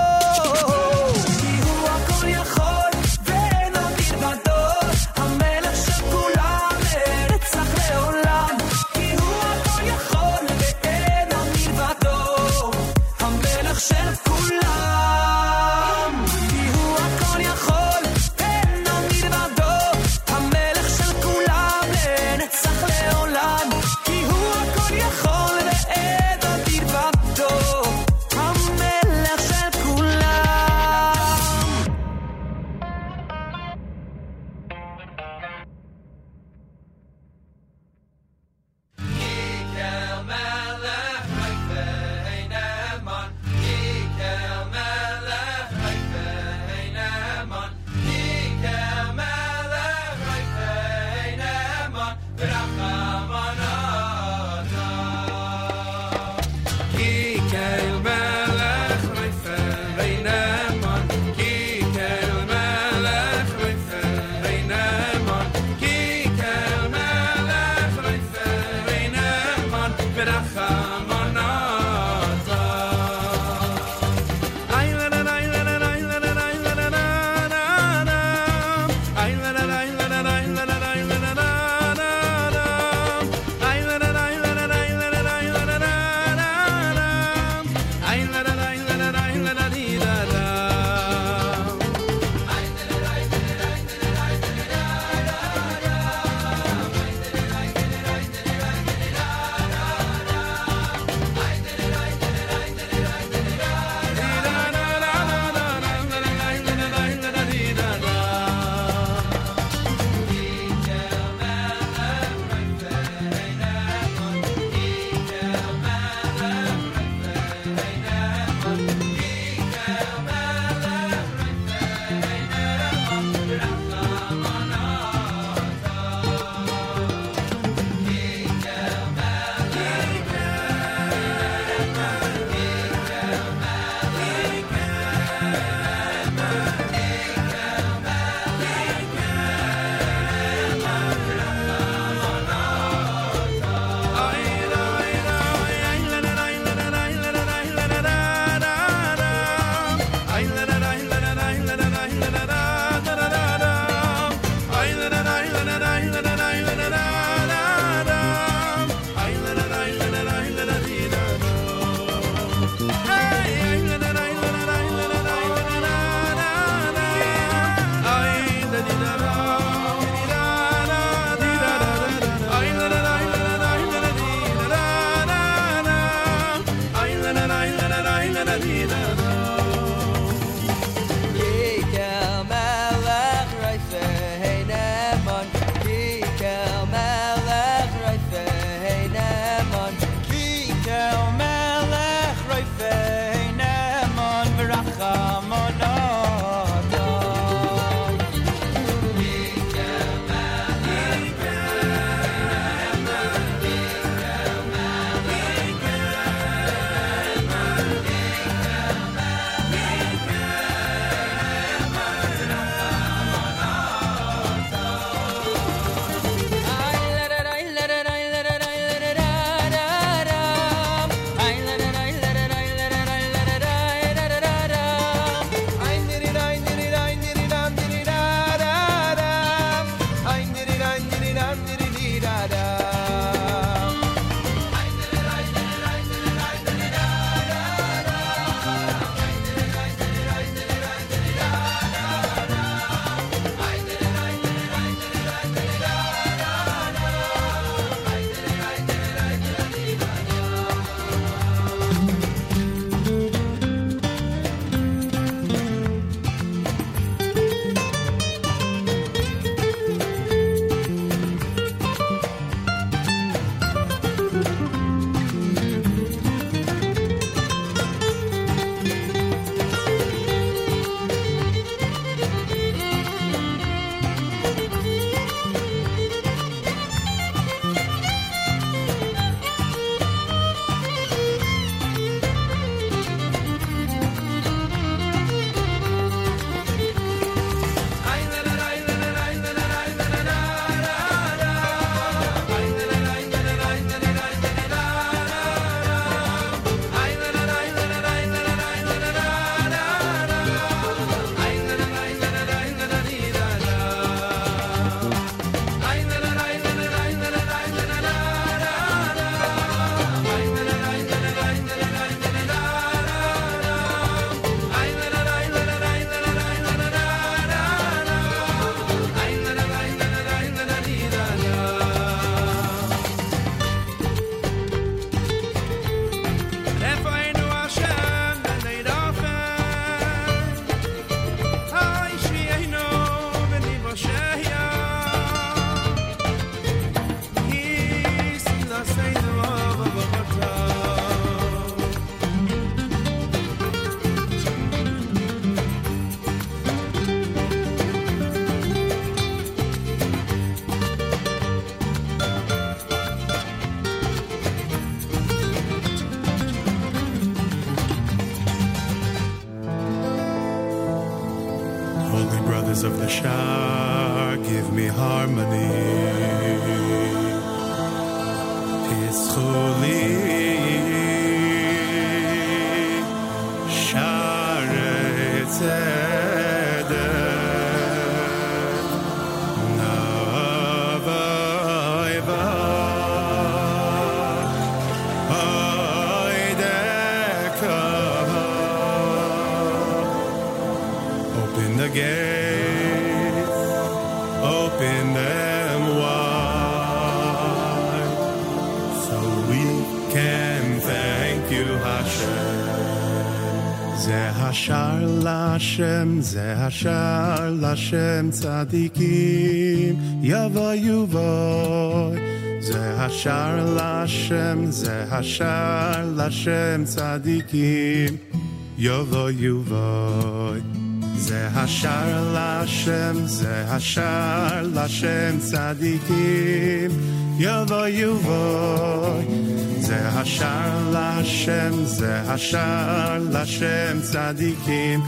Hashem ze hashar lashem tzadikim yava yuvoy ze hashar lashem ze hashar lashem tzadikim yava yuvoy ze hashar lashem ze hashar lashem tzadikim yava yuvoy ze hashar lashem ze hashar lashem tzadikim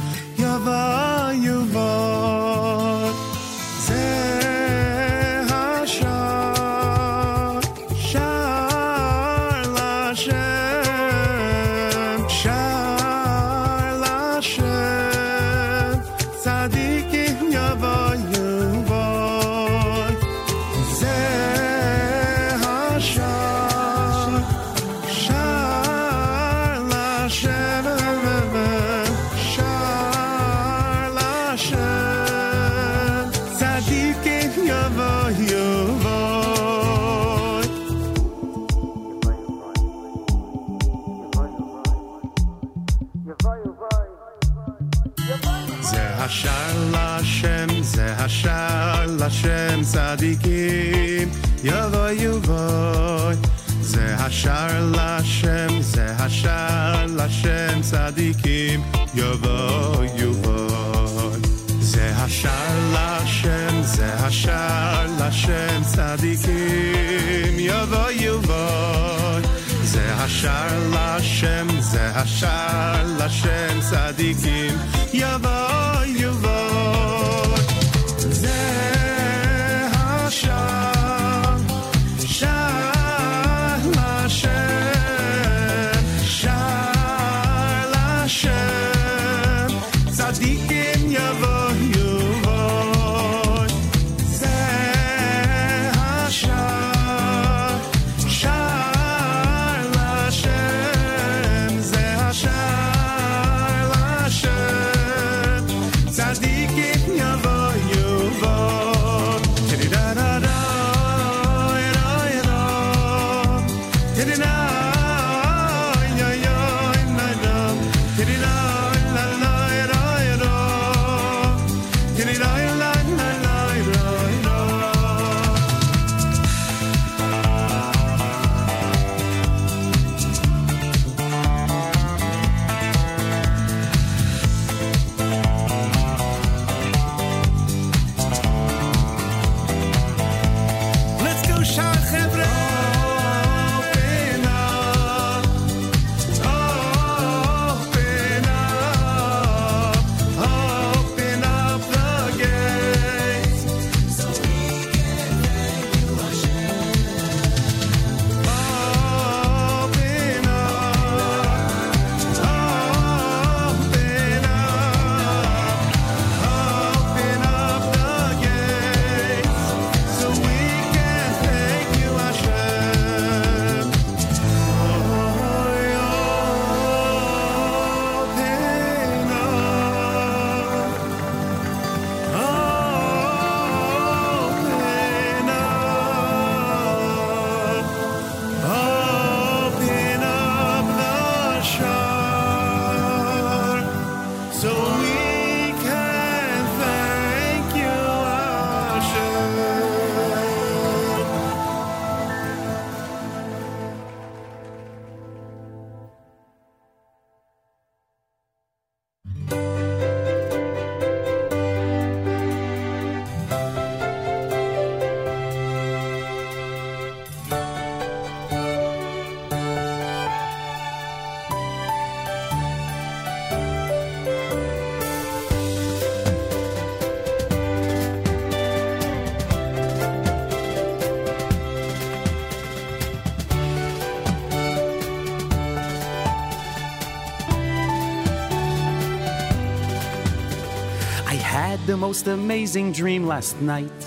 the most amazing dream last night.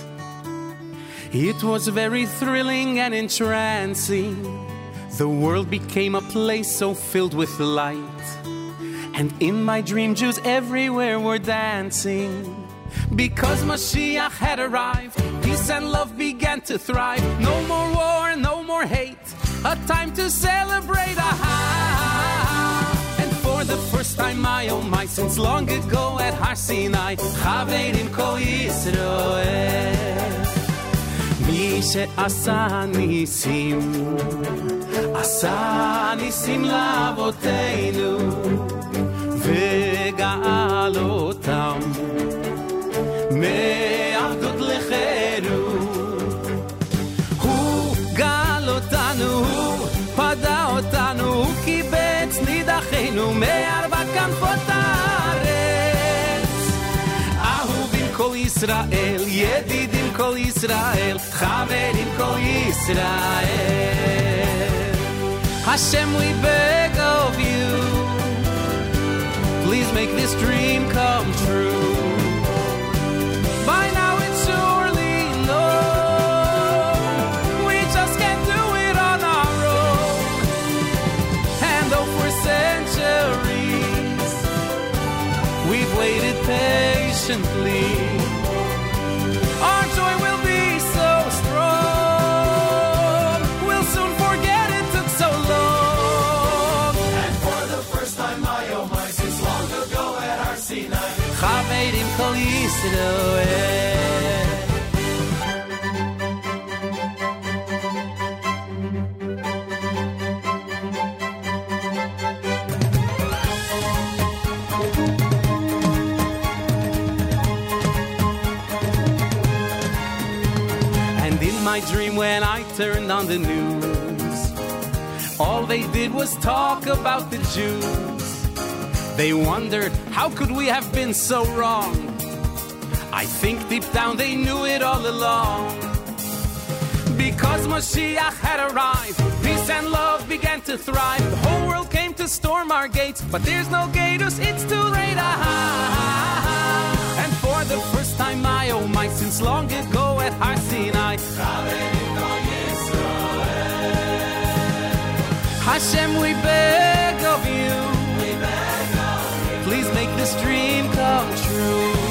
It was very thrilling and entrancing. The world became a place so filled with light. And in my dream, Jews everywhere were dancing. Because Mashiach had arrived, peace and love began to thrive. No more war, no more hate. A time to celebrate my oh my, since long ago at Har Sinai, Chaverim Kol Yisroel. מי שעשה ניסים, עשה ניסים לאבותינו, וגאל אותם מעבדות לחירות. הוא גאל אותנו, הוא פדה אותנו, הוא קיבץ נידחינו מארבע כל ישראל, ידידים כל ישראל, חברים כל ישראל. Hashem, we beg of you, please make this dream come true. By now it's surely known, we just can't do it on our own. And though for centuries we've waited patiently, My dream, when I turned on the news, all they did was talk about the Jews. They wondered, how could we have been so wrong? I think deep down they knew it all along. Because Mashiach had arrived, peace and love began to thrive. The whole world came to storm our gates, but there's no gators, it's too late. Ah, and for the first time, my oh my, since long ago at Har Sinai, Hashem, we beg of you, please make this dream come true.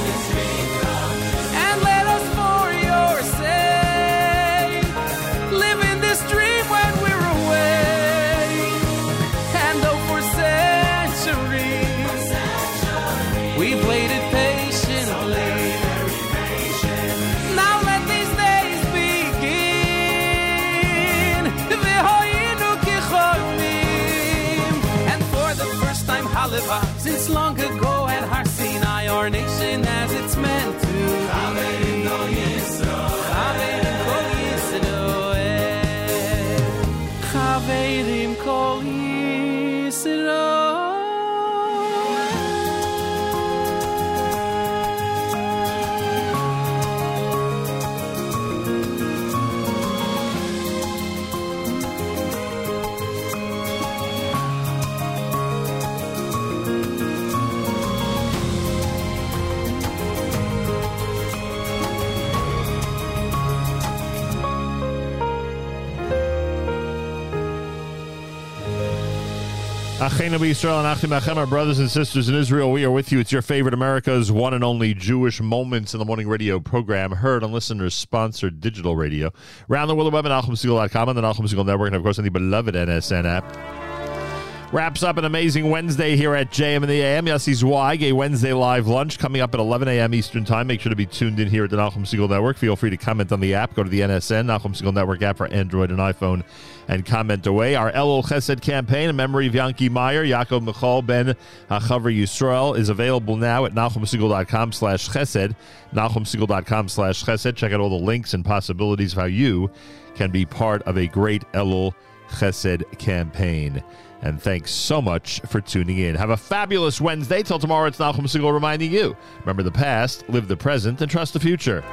Our brothers and sisters in Israel, we are with you. It's your favorite America's one and only Jewish Moments in the Morning radio program, heard on listeners sponsored digital radio. Around the world, the web at NachumSegal.com and the Nachum Segal Network, and of course on the beloved NSN app. Wraps up an amazing Wednesday here at JM in the AM. Yossi Zweig, a Wednesday live lunch coming up at 11 a.m. Eastern Time. Make sure to be tuned in here at the Nachum Segal Network. Feel free to comment on the app. Go to the NSN, Nachum Segal Network app for Android and iPhone, and comment away. Our Elul Chesed campaign, in memory of Yanki Meyer, Yaakov Michal Ben Hachaver Yisrael, is available now at NachumSegal.com slash chesed, NachumSegal.com slash chesed. Check out all the links and possibilities of how you can be part of a great Elul Chesed campaign. And thanks so much for tuning in. Have a fabulous Wednesday. Till tomorrow, it's Nachum Segal reminding you remember the past, live the present, and trust the future.